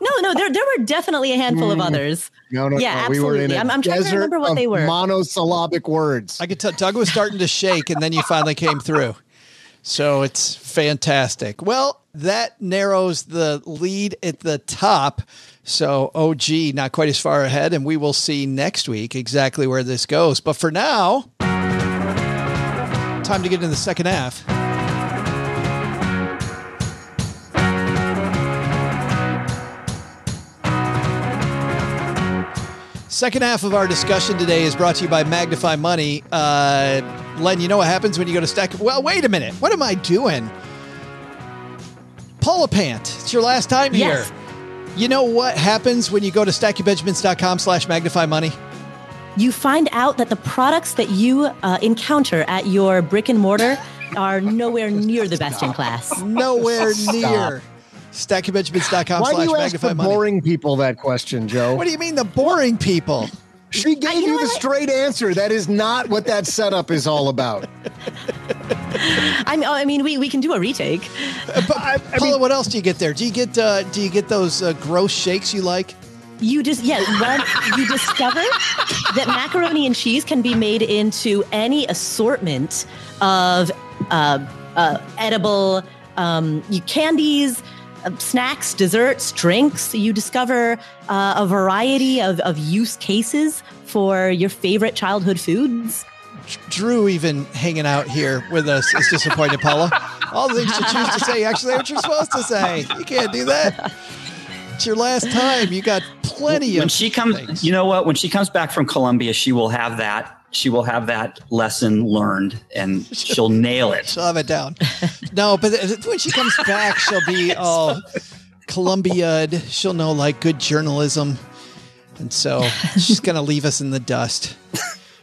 no, no, there there were definitely a handful of others. No, no, Yeah, no. We were in absolutely. a I'm- I'm trying to remember what they were. Monosyllabic words. I could tell Doug was starting to shake, and then you finally came through. So it's fantastic. Well, that narrows the lead at the top. So OG not quite as far ahead, and we will see next week exactly where this goes. But for now, time to get into the second half. Second half of our discussion today is brought to you by Magnify Money. Uh, Len, you know what happens when you go to Stack? Well, wait a minute. What am I doing? Paula Pant. It's your last time here. Yes. You know what happens when you go to stackingbenjamins.com slash magnify money? You find out that the products that you uh, encounter at your brick and mortar are nowhere near the best in class. Nowhere near. Stackingbenjamins.com Why do slash you ask magnify the money. boring people that question, Joe? What do you mean the boring people? She gave you know the what? straight answer. That is not what that setup is all about. [laughs] I mean, I mean, we, we can do a retake. Paula, what else do you get there? Do you get uh, do you get those uh, gross shakes you like? You just yeah, when you discover that macaroni and cheese can be made into any assortment of uh, uh, edible um, candies, uh, snacks, desserts, drinks. You discover uh, a variety of, of use cases for your favorite childhood foods. Drew even hanging out here with us is disappointed, Paula. All the things you choose to say, actually, what you're supposed to say. You can't do that. It's your last time. You got plenty when of she comes things. you know what when she comes back from columbia she will have that she will have that lesson learned and she'll nail it She'll have it down. No, but when she comes back, she'll be [laughs] all Columbia. She'll know like good journalism. And so she's going [laughs] to leave us in the dust.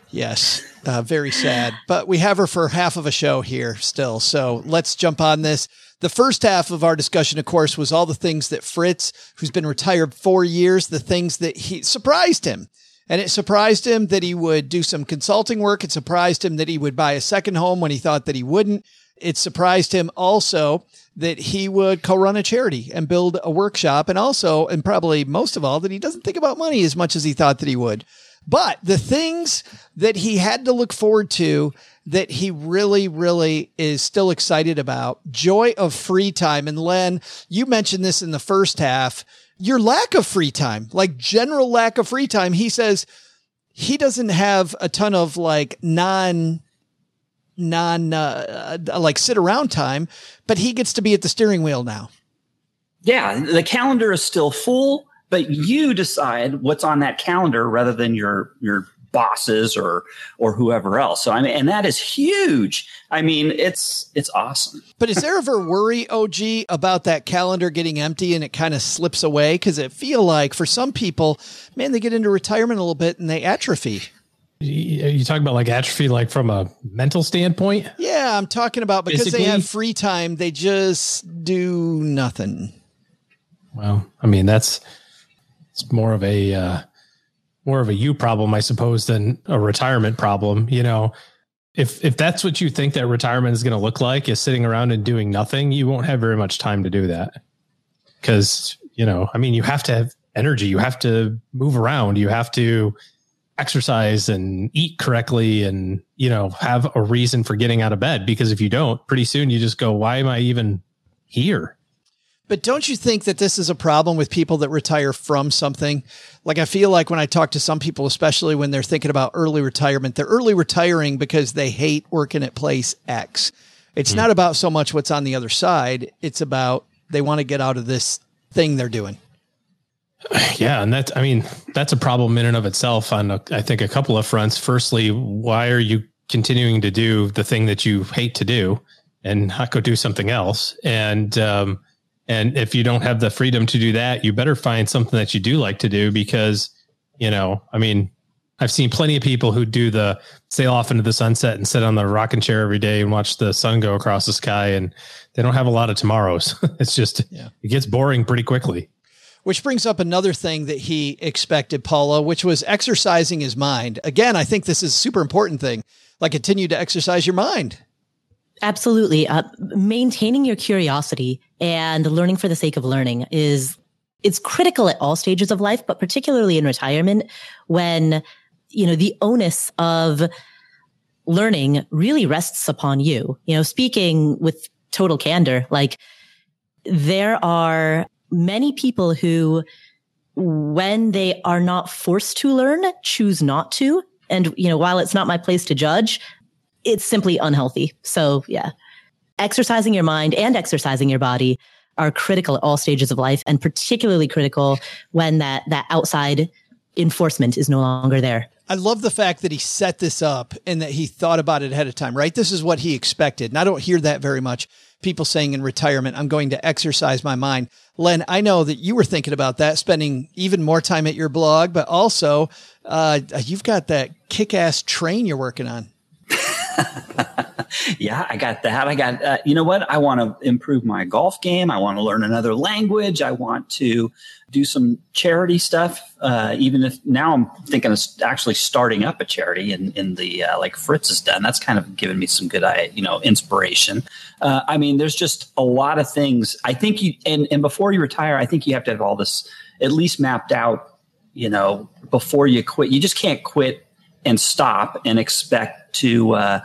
Yes, uh, very sad. But we have her for half of a show here still. So let's jump on this. The first half of our discussion, of course, was all the things that Fritz, who's been retired four years, the things that he surprised him. And it surprised him that he would do some consulting work. It surprised him that he would buy a second home when he thought that he wouldn't. It surprised him also that he would co-run a charity and build a workshop. And also, and probably most of all, that he doesn't think about money as much as he thought that he would. But the things that he had to look forward to that he really, really is still excited about joy of free time. And Len, you mentioned this in the first half your lack of free time, like general lack of free time. He says he doesn't have a ton of like non, non, uh, uh, like sit around time, but he gets to be at the steering wheel now. yeah the calendar is still full but you decide what's on that calendar rather than your your bosses or or whoever else. So I mean, and that is huge. I mean, it's it's awesome. But is there ever worry, OG, about that calendar getting empty and it kind of slips away? Because it feel like for some people, man, they get into retirement a little bit and they atrophy. You, you talk about like atrophy, like from a mental standpoint. Yeah, I'm talking about because Basically- they have free time, they just do nothing. Well, I mean that's it's more of a uh, more of a you problem, I suppose, than a retirement problem. You know, if if that's what you think that retirement is going to look like, is sitting around and doing nothing, you won't have very much time to do that. Because you know, I mean, you have to have energy, you have to move around, you have to exercise and eat correctly, and you know, have a reason for getting out of bed. Because if you don't, pretty soon you just go, "Why am I even here?" But don't you think that this is a problem with people that retire from something? Like, I feel like when I talk to some people, especially when they're thinking about early retirement, they're early retiring because they hate working at place X. It's not about so much what's on the other side, it's about they want to get out of this thing they're doing. [sighs] Yeah, and that's I mean that's a problem in and of itself on a, I think a couple of fronts. Firstly, why are you continuing to do the thing that you hate to do and not go do something else? And um, and if you don't have the freedom to do that, you better find something that you do like to do because you know I mean I've seen plenty of people who do the sail off into the sunset and sit on the rocking chair every day and watch the sun go across the sky, and they don't have a lot of tomorrows. [laughs] it's just Yeah. it gets boring pretty quickly. Which brings up another thing that he expected, Paula, which was exercising his mind. Again, I think this is a super important thing. Like continue to exercise your mind. Absolutely. Uh, maintaining your curiosity and learning for the sake of learning is it's critical at all stages of life, but particularly in retirement when, you know, the onus of learning really rests upon you. You know, speaking with total candor, like there are many people who, when they are not forced to learn, choose not to. And, you know, while it's not my place to judge, it's simply unhealthy. So yeah, exercising your mind and exercising your body are critical at all stages of life and particularly critical when that, that outside enforcement is no longer there. I love the fact that he set this up and that he thought about it ahead of time, right? This is what he expected. And I don't hear that very much. People saying in retirement, I'm going to exercise my mind. Len, I know that you were thinking about that, spending even more time at your blog, but also uh, you've got that kick ass train you're working on. [laughs] yeah, I got that. I got, uh, you know what? I want to improve my golf game. I want to learn another language. I want to do some charity stuff. Uh, even if now I'm thinking of actually starting up a charity in, in the, uh, like Fritz has done. That's kind of given me some good, you know, inspiration. Uh, I mean, there's just a lot of things. I think you, and, and before you retire, I think you have to have all this at least mapped out, you know, before you quit. You just can't quit and stop and expect to uh,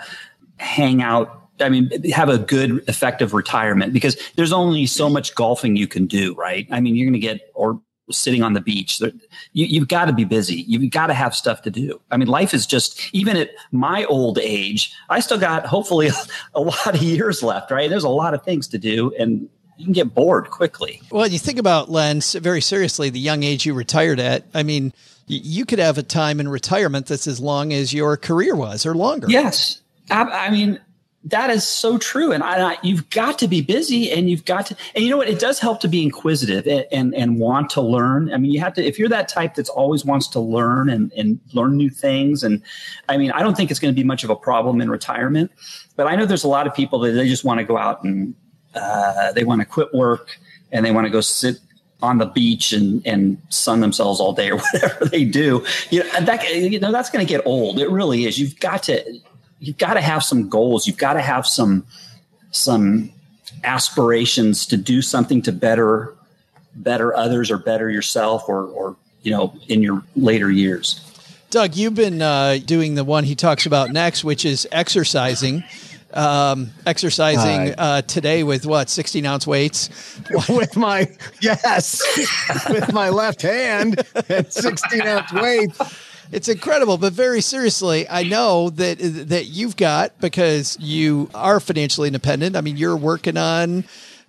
hang out. I mean, have a good, effective retirement because there's only so much golfing you can do, right? I mean, you're going to get or sitting on the beach. You, you've got to be busy. You've got to have stuff to do. I mean, life is just even at my old age. I still got hopefully [laughs] a lot of years left, right? There's a lot of things to do, and you can get bored quickly. Well, you think about Len very seriously, the young age you retired at. I mean, you could have a time in retirement that's as long as your career was or longer. Yes. I, I mean, that is so true. And I, I, you've got to be busy and you've got to, and you know what? It does help to be inquisitive and, and, and want to learn. I mean, you have to, if you're that type that's always wants to learn and, and learn new things. And I mean, I don't think it's going to be much of a problem in retirement, but I know there's a lot of people that they just want to go out and uh, they want to quit work and they want to go sit on the beach and, and sun themselves all day or [laughs] whatever they do. You know, that, you know, that's going to get old. It really is. You've got to, you've got to have some goals. You've got to have some, some aspirations to do something to better, better others or better yourself or, or, you know, in your later years. Doug, you've been uh, doing the one he talks about next, which is exercising. Um, exercising uh, today with what, 16 ounce weights? [laughs] with my yes, [laughs] with my left hand at 16 ounce weights It's incredible, but very seriously, I know that that you've got because you are financially independent. I mean, you're working on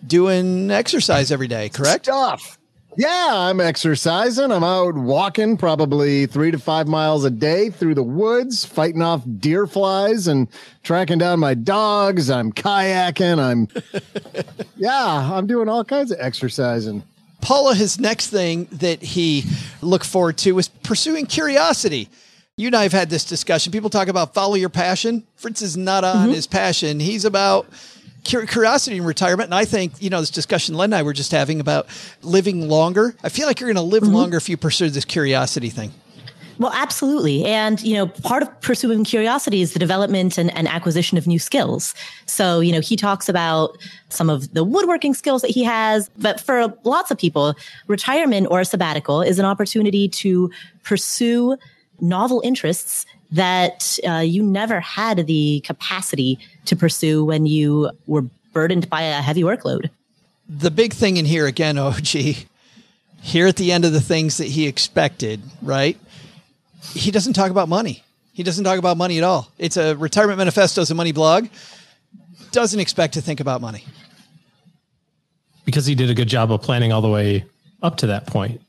doing exercise every day, correct? Stuff. Yeah, I'm exercising. I'm out walking probably three to five miles a day through the woods, fighting off deer flies and tracking down my dogs. I'm kayaking. I'm, [laughs] yeah, I'm doing all kinds of exercising. Paula, his next thing that he looked forward to was pursuing curiosity. You and I have had this discussion. People talk about follow your passion. Fritz is not on mm-hmm. his passion. He's about curiosity in retirement. And I think, you know, this discussion Len and I were just having about living longer. I feel like you're going to live mm-hmm. longer if you pursue this curiosity thing. Well, absolutely. And, you know, part of pursuing curiosity is the development and, and, acquisition of new skills. So, you know, he talks about some of the woodworking skills that he has. But for lots of people, retirement or a sabbatical is an opportunity to pursue novel interests that uh, you never had the capacity to pursue when you were burdened by a heavy workload. The big thing in here again, [laughs] OG, here at the end of the things that he expected, right? He doesn't talk about money. He doesn't talk about money at all. It's a retirement manifesto, it's a money blog. Doesn't expect to think about money. Because he did a good job of planning all the way up to that point.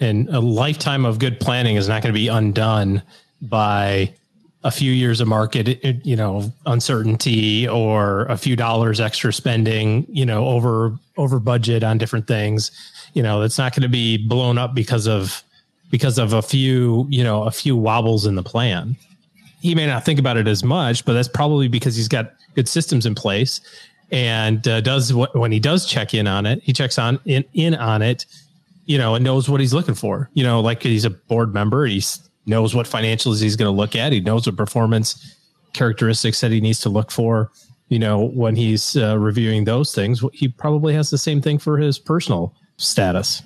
And a lifetime of good planning is not going to be undone by a few years of market, you know, uncertainty or a few dollars extra spending, you know, over over budget on different things. You know, it's not going to be blown up because of because of a few, you know, a few wobbles in the plan. He may not think about it as much, but that's probably because he's got good systems in place and uh, does what when he does check in on it, he checks on in, in on it, you know, and knows what he's looking for. You know, like he's a board member, he's knows what financials he's going to look at. He knows what performance characteristics that he needs to look for. You know, when he's uh, reviewing those things, he probably has the same thing for his personal status.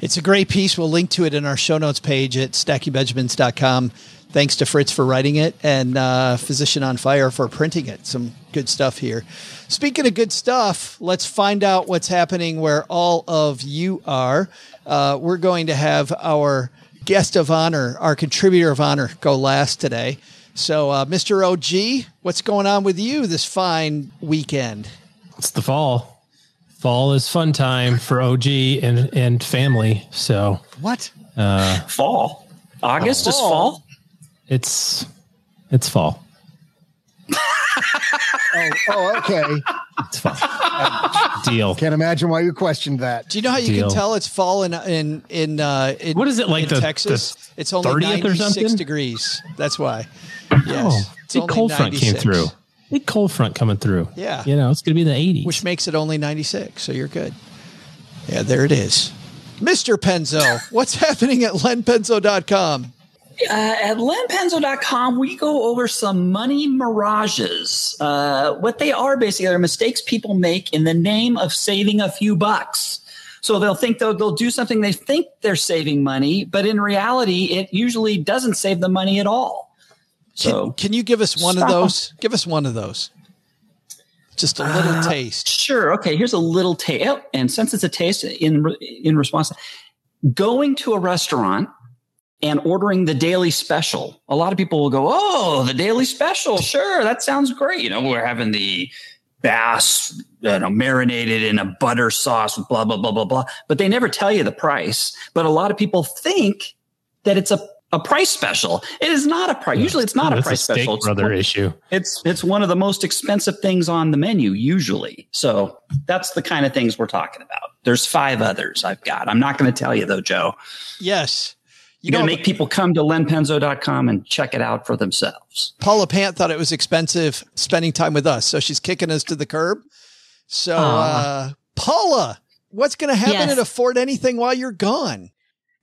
It's a great piece. We'll link to it in our show notes page at stackingbenjamins.com. Thanks to Fritz for writing it and uh, Physician on Fire for printing it. Some good stuff here. Speaking of good stuff, let's find out what's happening where all of you are. Uh, we're going to have our guest of honor, our contributor of honor, go last today. So, uh, Mr. OG, what's going on with you this fine weekend? It's the fall. Fall is fun time for OG and and family. So what? Uh, fall. August oh, is fall. It's it's fall. [laughs] oh, oh, okay. It's fine. [laughs] Deal. Can't imagine why you questioned that. Do you know how you Deal. can tell it's fall in in in, uh, in what is it like the, Texas? The it's only ninety six degrees. That's why. Yes, oh, big cold 96. front came through. Big cold front coming through. Yeah, you know it's going to be in the eighties, which makes it only ninety six. So you're good. Yeah, there it is. Mr. Penzo, what's [laughs] happening at lenpenzo.com? Uh, at lenpenzo.com, we go over some money mirages. Uh, what they are basically are mistakes people make in the name of saving a few bucks. So they'll think they'll, they'll do something they think they're saving money, but in reality, it usually doesn't save the money at all. So can, can you give us one of those? Give us one of those. Just a little uh, taste. Sure. Okay. Here's a little taste. Oh, and since it's a taste in in response, going to a restaurant and ordering the daily special. A lot of people will go, Oh, the daily special. Sure. That sounds great. You know, we're having the bass, you know, marinated in a butter sauce with blah, blah, blah, blah, blah. But they never tell you the price. But a lot of people think that it's a, a price special. It is not a price. Usually it's not a price a special. It's brother issue. It's, it's one of the most expensive things on the menu usually. So that's the kind of things we're talking about. There's five others I've got. I'm not going to tell you though, Joe. Yes. You got to make people come to lenpenzo.com and check it out for themselves. Paula Pant thought it was expensive spending time with us, so she's kicking us to the curb. So, uh, Paula, what's going to happen yes. at Afford Anything while you're gone?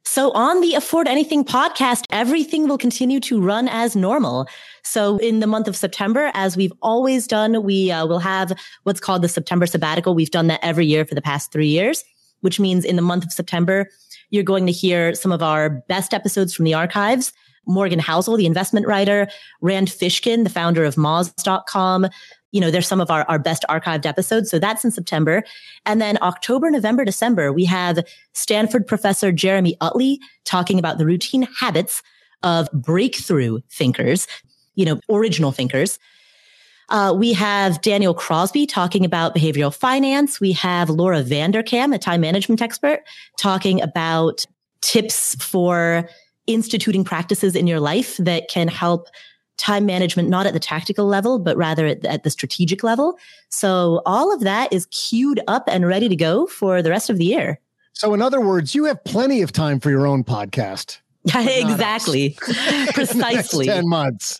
So on the Afford Anything podcast, everything will continue to run as normal. So in the month of September, as we've always done, we uh, will have what's called the September sabbatical. We've done that every year for the past three years, which means in the month of September, you're going to hear some of our best episodes from the archives. Morgan Housel, the investment writer, Rand Fishkin, the founder of Moz.com. You know, there's some of our, our best archived episodes. So that's in September. And then October, November, December, we have Stanford professor Jeremy Utley talking about the routine habits of breakthrough thinkers, you know, original thinkers. Uh, we have Daniel Crosby talking about behavioral finance. We have Laura Vanderkam, a time management expert, talking about tips for instituting practices in your life that can help time management, not at the tactical level, but rather at, at the strategic level. So all of that is queued up and ready to go for the rest of the year. So, in other words, you have plenty of time for your own podcast. [laughs] exactly. [laughs] Precisely. 10 months.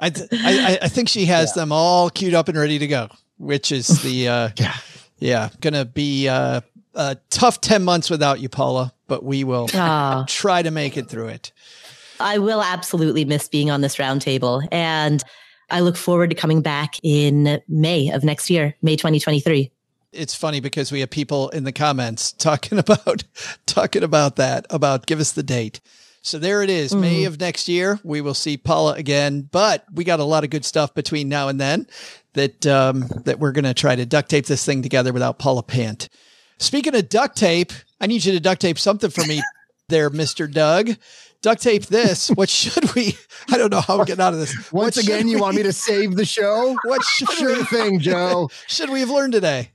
I, th- I, I think she has yeah. them all queued up and ready to go, which is the, [laughs] uh, yeah, yeah, gonna be, uh, a tough 10 months without you, Paula, but we will oh. try to make it through it. I will absolutely miss being on this roundtable. And I look forward to coming back in May of next year, May 2023 it's funny because we have people in the comments [laughs] talking about talking about that about give us the date so there it is, mm. May of next year. We will see Paula again, but we got a lot of good stuff between now and then that um, that we're going to try to duct tape this thing together without Paula Pant. Speaking of duct tape, I need you to duct tape something for me, [laughs] there, Mister Doug. Duct tape this. What should we? I don't know how we get out of this. Once what again, you we, want me to save the show? [laughs] What should sure we, thing, Joe? [laughs] Should we have learned today?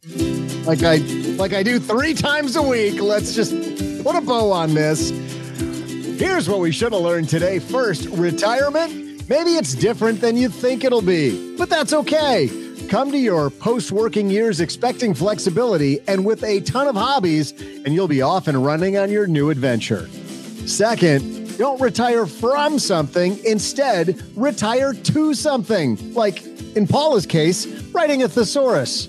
Like I like I do three times a week. Let's just put a bow on this. Here's what we should have learned today. First, retirement. Maybe it's different than you think it'll be, but that's okay. Come to your post working years expecting flexibility and with a ton of hobbies, and you'll be off and running on your new adventure. Second, don't retire from something. Instead, retire to something. Like in Paula's case, writing a thesaurus.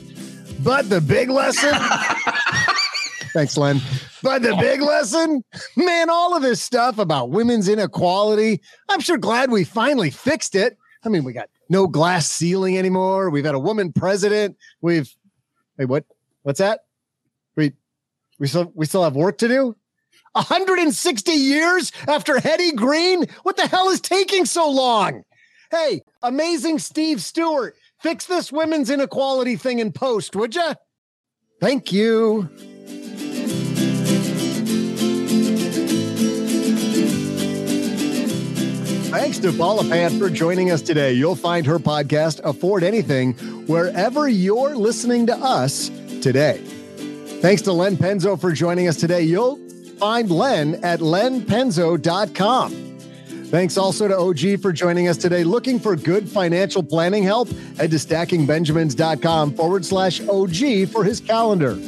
But the big lesson. [laughs] Thanks, Len. But the big lesson, man, all of this stuff about women's inequality, I'm sure glad we finally fixed it. I mean, we got no glass ceiling anymore. We've had a woman president. We've, hey, what, what's that? We, we still, we still have work to do. 160 years after Hetty Green? What the hell is taking so long? Hey, amazing Steve Stewart, fix this women's inequality thing in post, would you? Thank you. Thanks to Paula Pant for joining us today. You'll find her podcast, Afford Anything, wherever you're listening to us today. Thanks to Len Penzo for joining us today. You'll find Len at lenpenzo.com. Thanks also to OG for joining us today. Looking for good financial planning help? Head to stackingbenjamins.com forward slash OG for his calendar.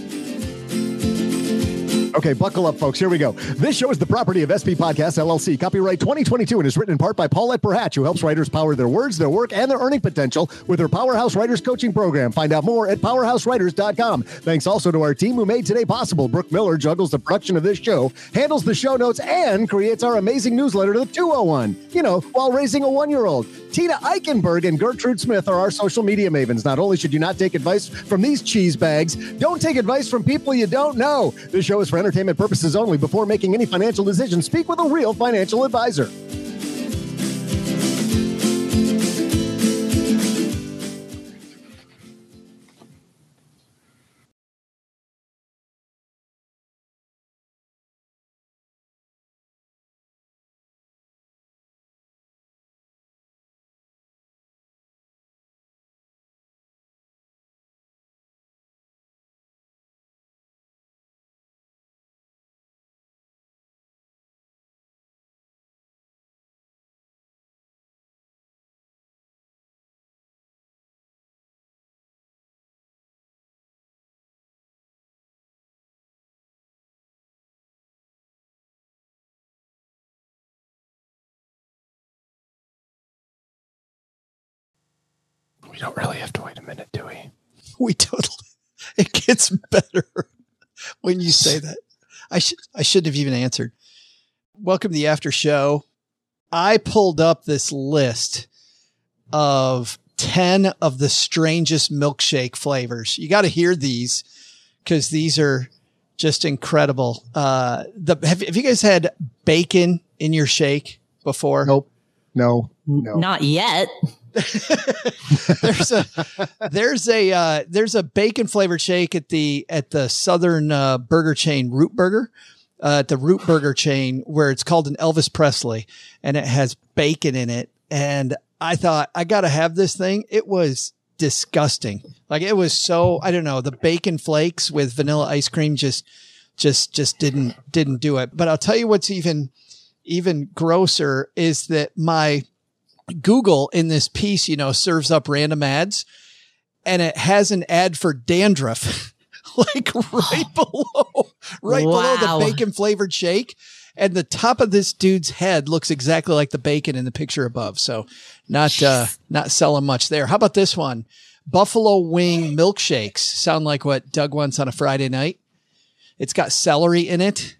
Okay, buckle up, folks. Here we go. This show is the property of SP Podcast LLC. Copyright 2022 and is written in part by Paulette Perhatch, who helps writers power their words, their work, and their earning potential with her Powerhouse Writers Coaching Program. Find out more at powerhousewriters.com. Thanks also to our team who made today possible. Brooke Miller juggles the production of this show, handles the show notes, and creates our amazing newsletter to the 201. You know, while raising a one year old. Tina Eichenberg and Gertrude Smith are our social media mavens. Not only should you not take advice from these cheese bags, don't take advice from people you don't know. This show is for entertainment purposes only. Before making any financial decisions, speak with a real financial advisor. We don't really have to wait a minute, do we? [laughs] We totally. It gets better [laughs] when you say that. I should I shouldn't have even answered. Welcome to the after show. I pulled up this list of 10 of the strangest milkshake flavors. You got to hear these because these are just incredible. Uh, the, have, have you guys had bacon in your shake before? Nope. No, no. Not yet. [laughs] there's a there's a uh, there's a bacon flavored shake at the at the southern uh, burger chain Root Burger, uh, at the Root Burger chain where it's called an Elvis Presley, and it has bacon in it, and I thought I got to have this thing. It was disgusting. Like it was so, I don't know, the bacon flakes with vanilla ice cream just, just, just didn't, didn't do it. But I'll tell you what's even, even grosser is that my Google in this piece, you know, serves up random ads and it has an ad for dandruff. [laughs] like right below, right below the bacon flavored shake. And the top of this dude's head looks exactly like the bacon in the picture above. So not, uh, not selling much there. How about this one? Buffalo wing [gasps] milkshakes sound like what Doug wants on a Friday night. It's got celery in it.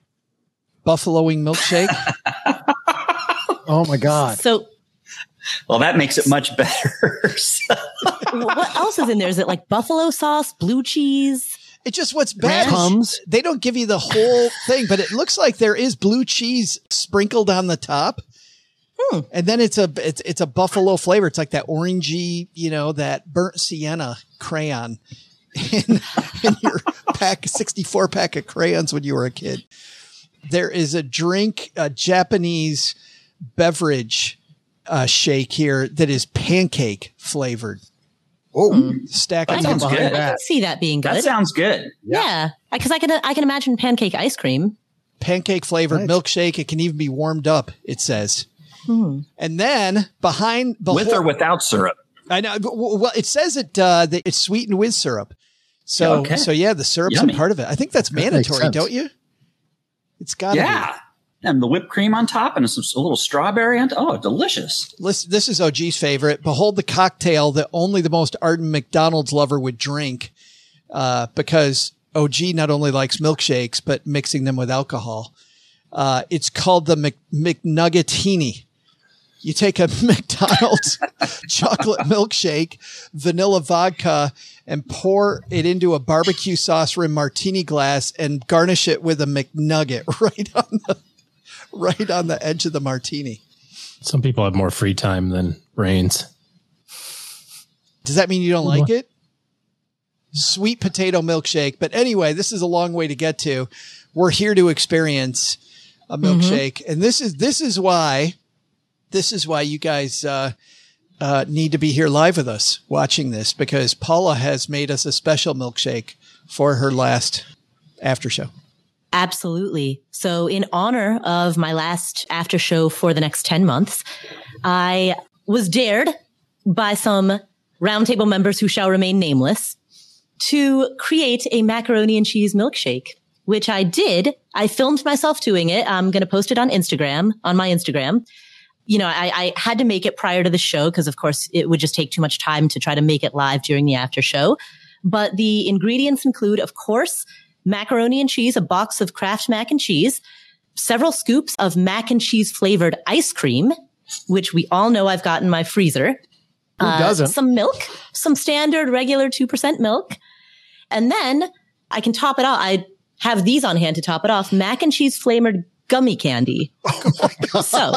Buffalo wing milkshake. [laughs] Oh my God. So Well, that makes it much better. [laughs] So- what else is in there? Is it like buffalo sauce, blue cheese? It's just what's bad. is They don't give you the whole thing, but it looks like there is blue cheese sprinkled on the top. Hmm. And then it's a it's it's a buffalo flavor. It's like that orangey, you know, that burnt sienna crayon in, in your pack, sixty four pack of crayons when you were a kid. There is a drink, a Japanese beverage uh, shake here that is pancake flavored. Oh, Stack I of can, sounds them. good. I can see that being good. that sounds good. yeah, because I can I can imagine pancake ice cream. pancake flavored Nice. milkshake. It can even be warmed up. It says. And then behind the With whole- or without syrup. I know. Well, it says it uh, that it's sweetened with syrup. So, Okay. so yeah, the syrup's Yummy. a part of it. I think that's makes mandatory, sense. don't you? It's got to Yeah. And the whipped cream on top and some, a little strawberry on top. Oh, delicious. Listen, this is OG's favorite. Behold the cocktail that only the most ardent McDonald's lover would drink, uh, because OG not only likes milkshakes but mixing them with alcohol. Uh, it's called the Mc, McNuggetini. You take a [laughs] McDonald's [laughs] chocolate milkshake, vanilla vodka, and pour it into a barbecue sauce rim martini glass and garnish it with a McNugget [laughs] right on the right on the edge of the martini. Some people have more free time than brains. Does that mean you don't like it? Sweet potato milkshake. But anyway, this is a long way to get to. We're here to experience a milkshake. And this is, this is why, this is why you guys, uh, uh, need to be here live with us watching this because Paula has made us a special milkshake for her last after show. Absolutely. So, in honor of my last after show for the next 10 months, I was dared by some roundtable members who shall remain nameless to create a macaroni and cheese milkshake, which I did. I filmed myself doing it. I'm going to post it on Instagram, on my Instagram. You know, I, I had to make it prior to the show because, of course, it would just take too much time to try to make it live during the after show. But the ingredients include, of course, macaroni and cheese, a box of Kraft mac and cheese, several scoops of mac and cheese flavored ice cream, which we all know I've got in my freezer. who uh, doesn't? Some milk, some standard regular 2% milk. And then I can top it off. I have these on hand to top it off. Mac and cheese flavored gummy candy. Oh so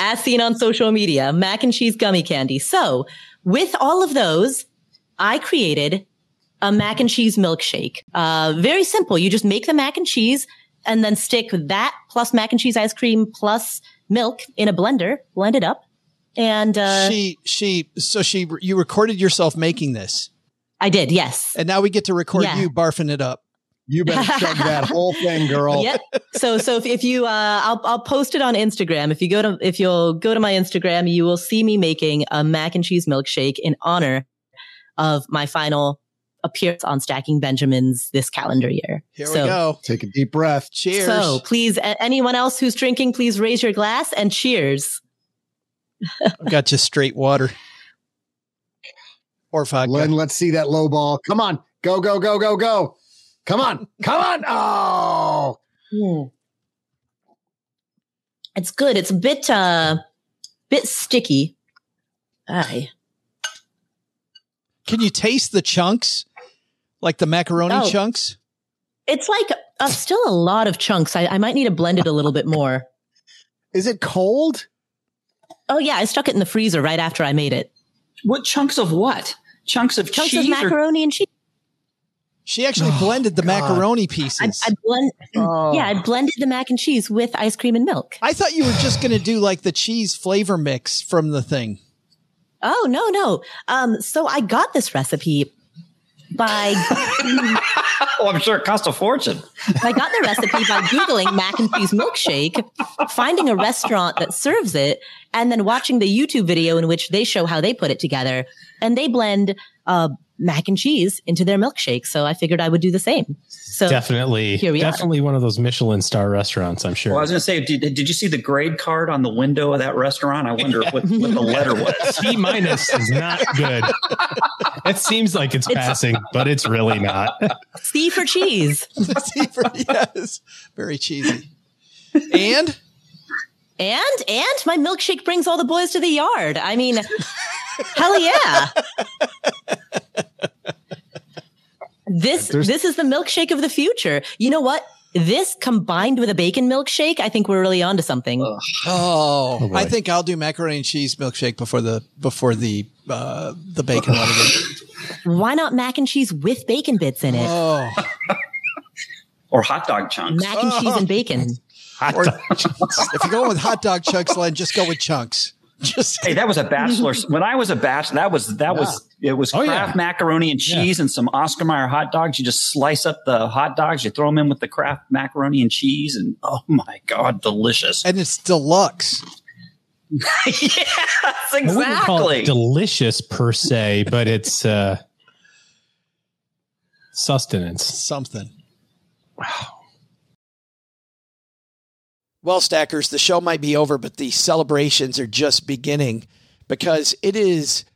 as seen on social media, mac and cheese gummy candy. So with all of those, I created a mac and cheese milkshake. Uh, very simple. You just make the mac and cheese and then stick that plus mac and cheese ice cream plus milk in a blender, blend it up. And, uh, she, she, so she, you recorded yourself making this I did. Yes. and now we get to record Yeah. you barfing it up. You better chug that [laughs] whole thing, girl. Yep. So, so if, if you, uh, I'll, I'll post it on Instagram. If you go to, if you'll go to my Instagram, you will see me making a mac and cheese milkshake in honor of my final appearance on Stacking Benjamins this calendar year. Here so, we go. Take a deep breath. Cheers. So please, a- anyone else who's drinking, please raise your glass and cheers. I've got just straight water. Or vodka. Len, let's see that low ball. Come on. Go, go, go, go, go. Come on. Come on. Oh. Hmm. It's good. It's a bit, uh, bit sticky. Aye. Can you taste the chunks? Like the macaroni Oh. chunks? It's like uh, still a lot of chunks. I, I might need to blend it a little bit more. [laughs] Is it cold? Oh yeah, I stuck it in the freezer right after I made it. What chunks of what? Chunks of Chunks cheese of or macaroni and cheese. She actually blended the macaroni pieces. I, I blend, [clears throat] yeah, I blended the mac and cheese with ice cream and milk. I thought you were just going to do like the cheese flavor mix from the thing. Oh no, no. Um, so I got this recipe by [laughs] oh, I'm sure it cost a fortune. I got the recipe by Googling mac and cheese milkshake, finding a restaurant that serves it, and then watching the YouTube video in which they show how they put it together. And they blend uh, mac and cheese into their milkshake. So I figured I would do the same. So definitely, here we are. definitely one of those Michelin star restaurants. I'm sure. Well, I was going to say, did, did you see the grade card on the window of that restaurant? I wonder what, what the letter [laughs] was. C minus is not good. it seems like it's, passing, but it's really not. [laughs] C for cheese. [laughs] C for- yes, very cheesy. And And and my milkshake brings all the boys to the yard. I mean, hell yeah. This There's- this is the milkshake of the future. You know what? This combined with a bacon milkshake, I think we're really onto something. oh, boy. I think I'll do macaroni and cheese milkshake before the before the uh, the bacon one again. [laughs] Why not mac and cheese with bacon bits in it? Oh, Or hot dog chunks. Mac and cheese and bacon. Hot or if you're going with hot dog chunks, Len, just go with chunks. Just Hey, that was a bachelor. when I was a bachelor, that was that was it was Oh, yeah. macaroni and cheese and some Oscar Mayer hot dogs. You just slice up the hot dogs, you throw them in with the Kraft macaroni and cheese, and oh my god, delicious! and it's deluxe. [laughs] yes, I wouldn't call it exactly. delicious per se, but it's uh, sustenance. something. Wow. Well, Stackers, the show might be over, but the celebrations are just beginning because it is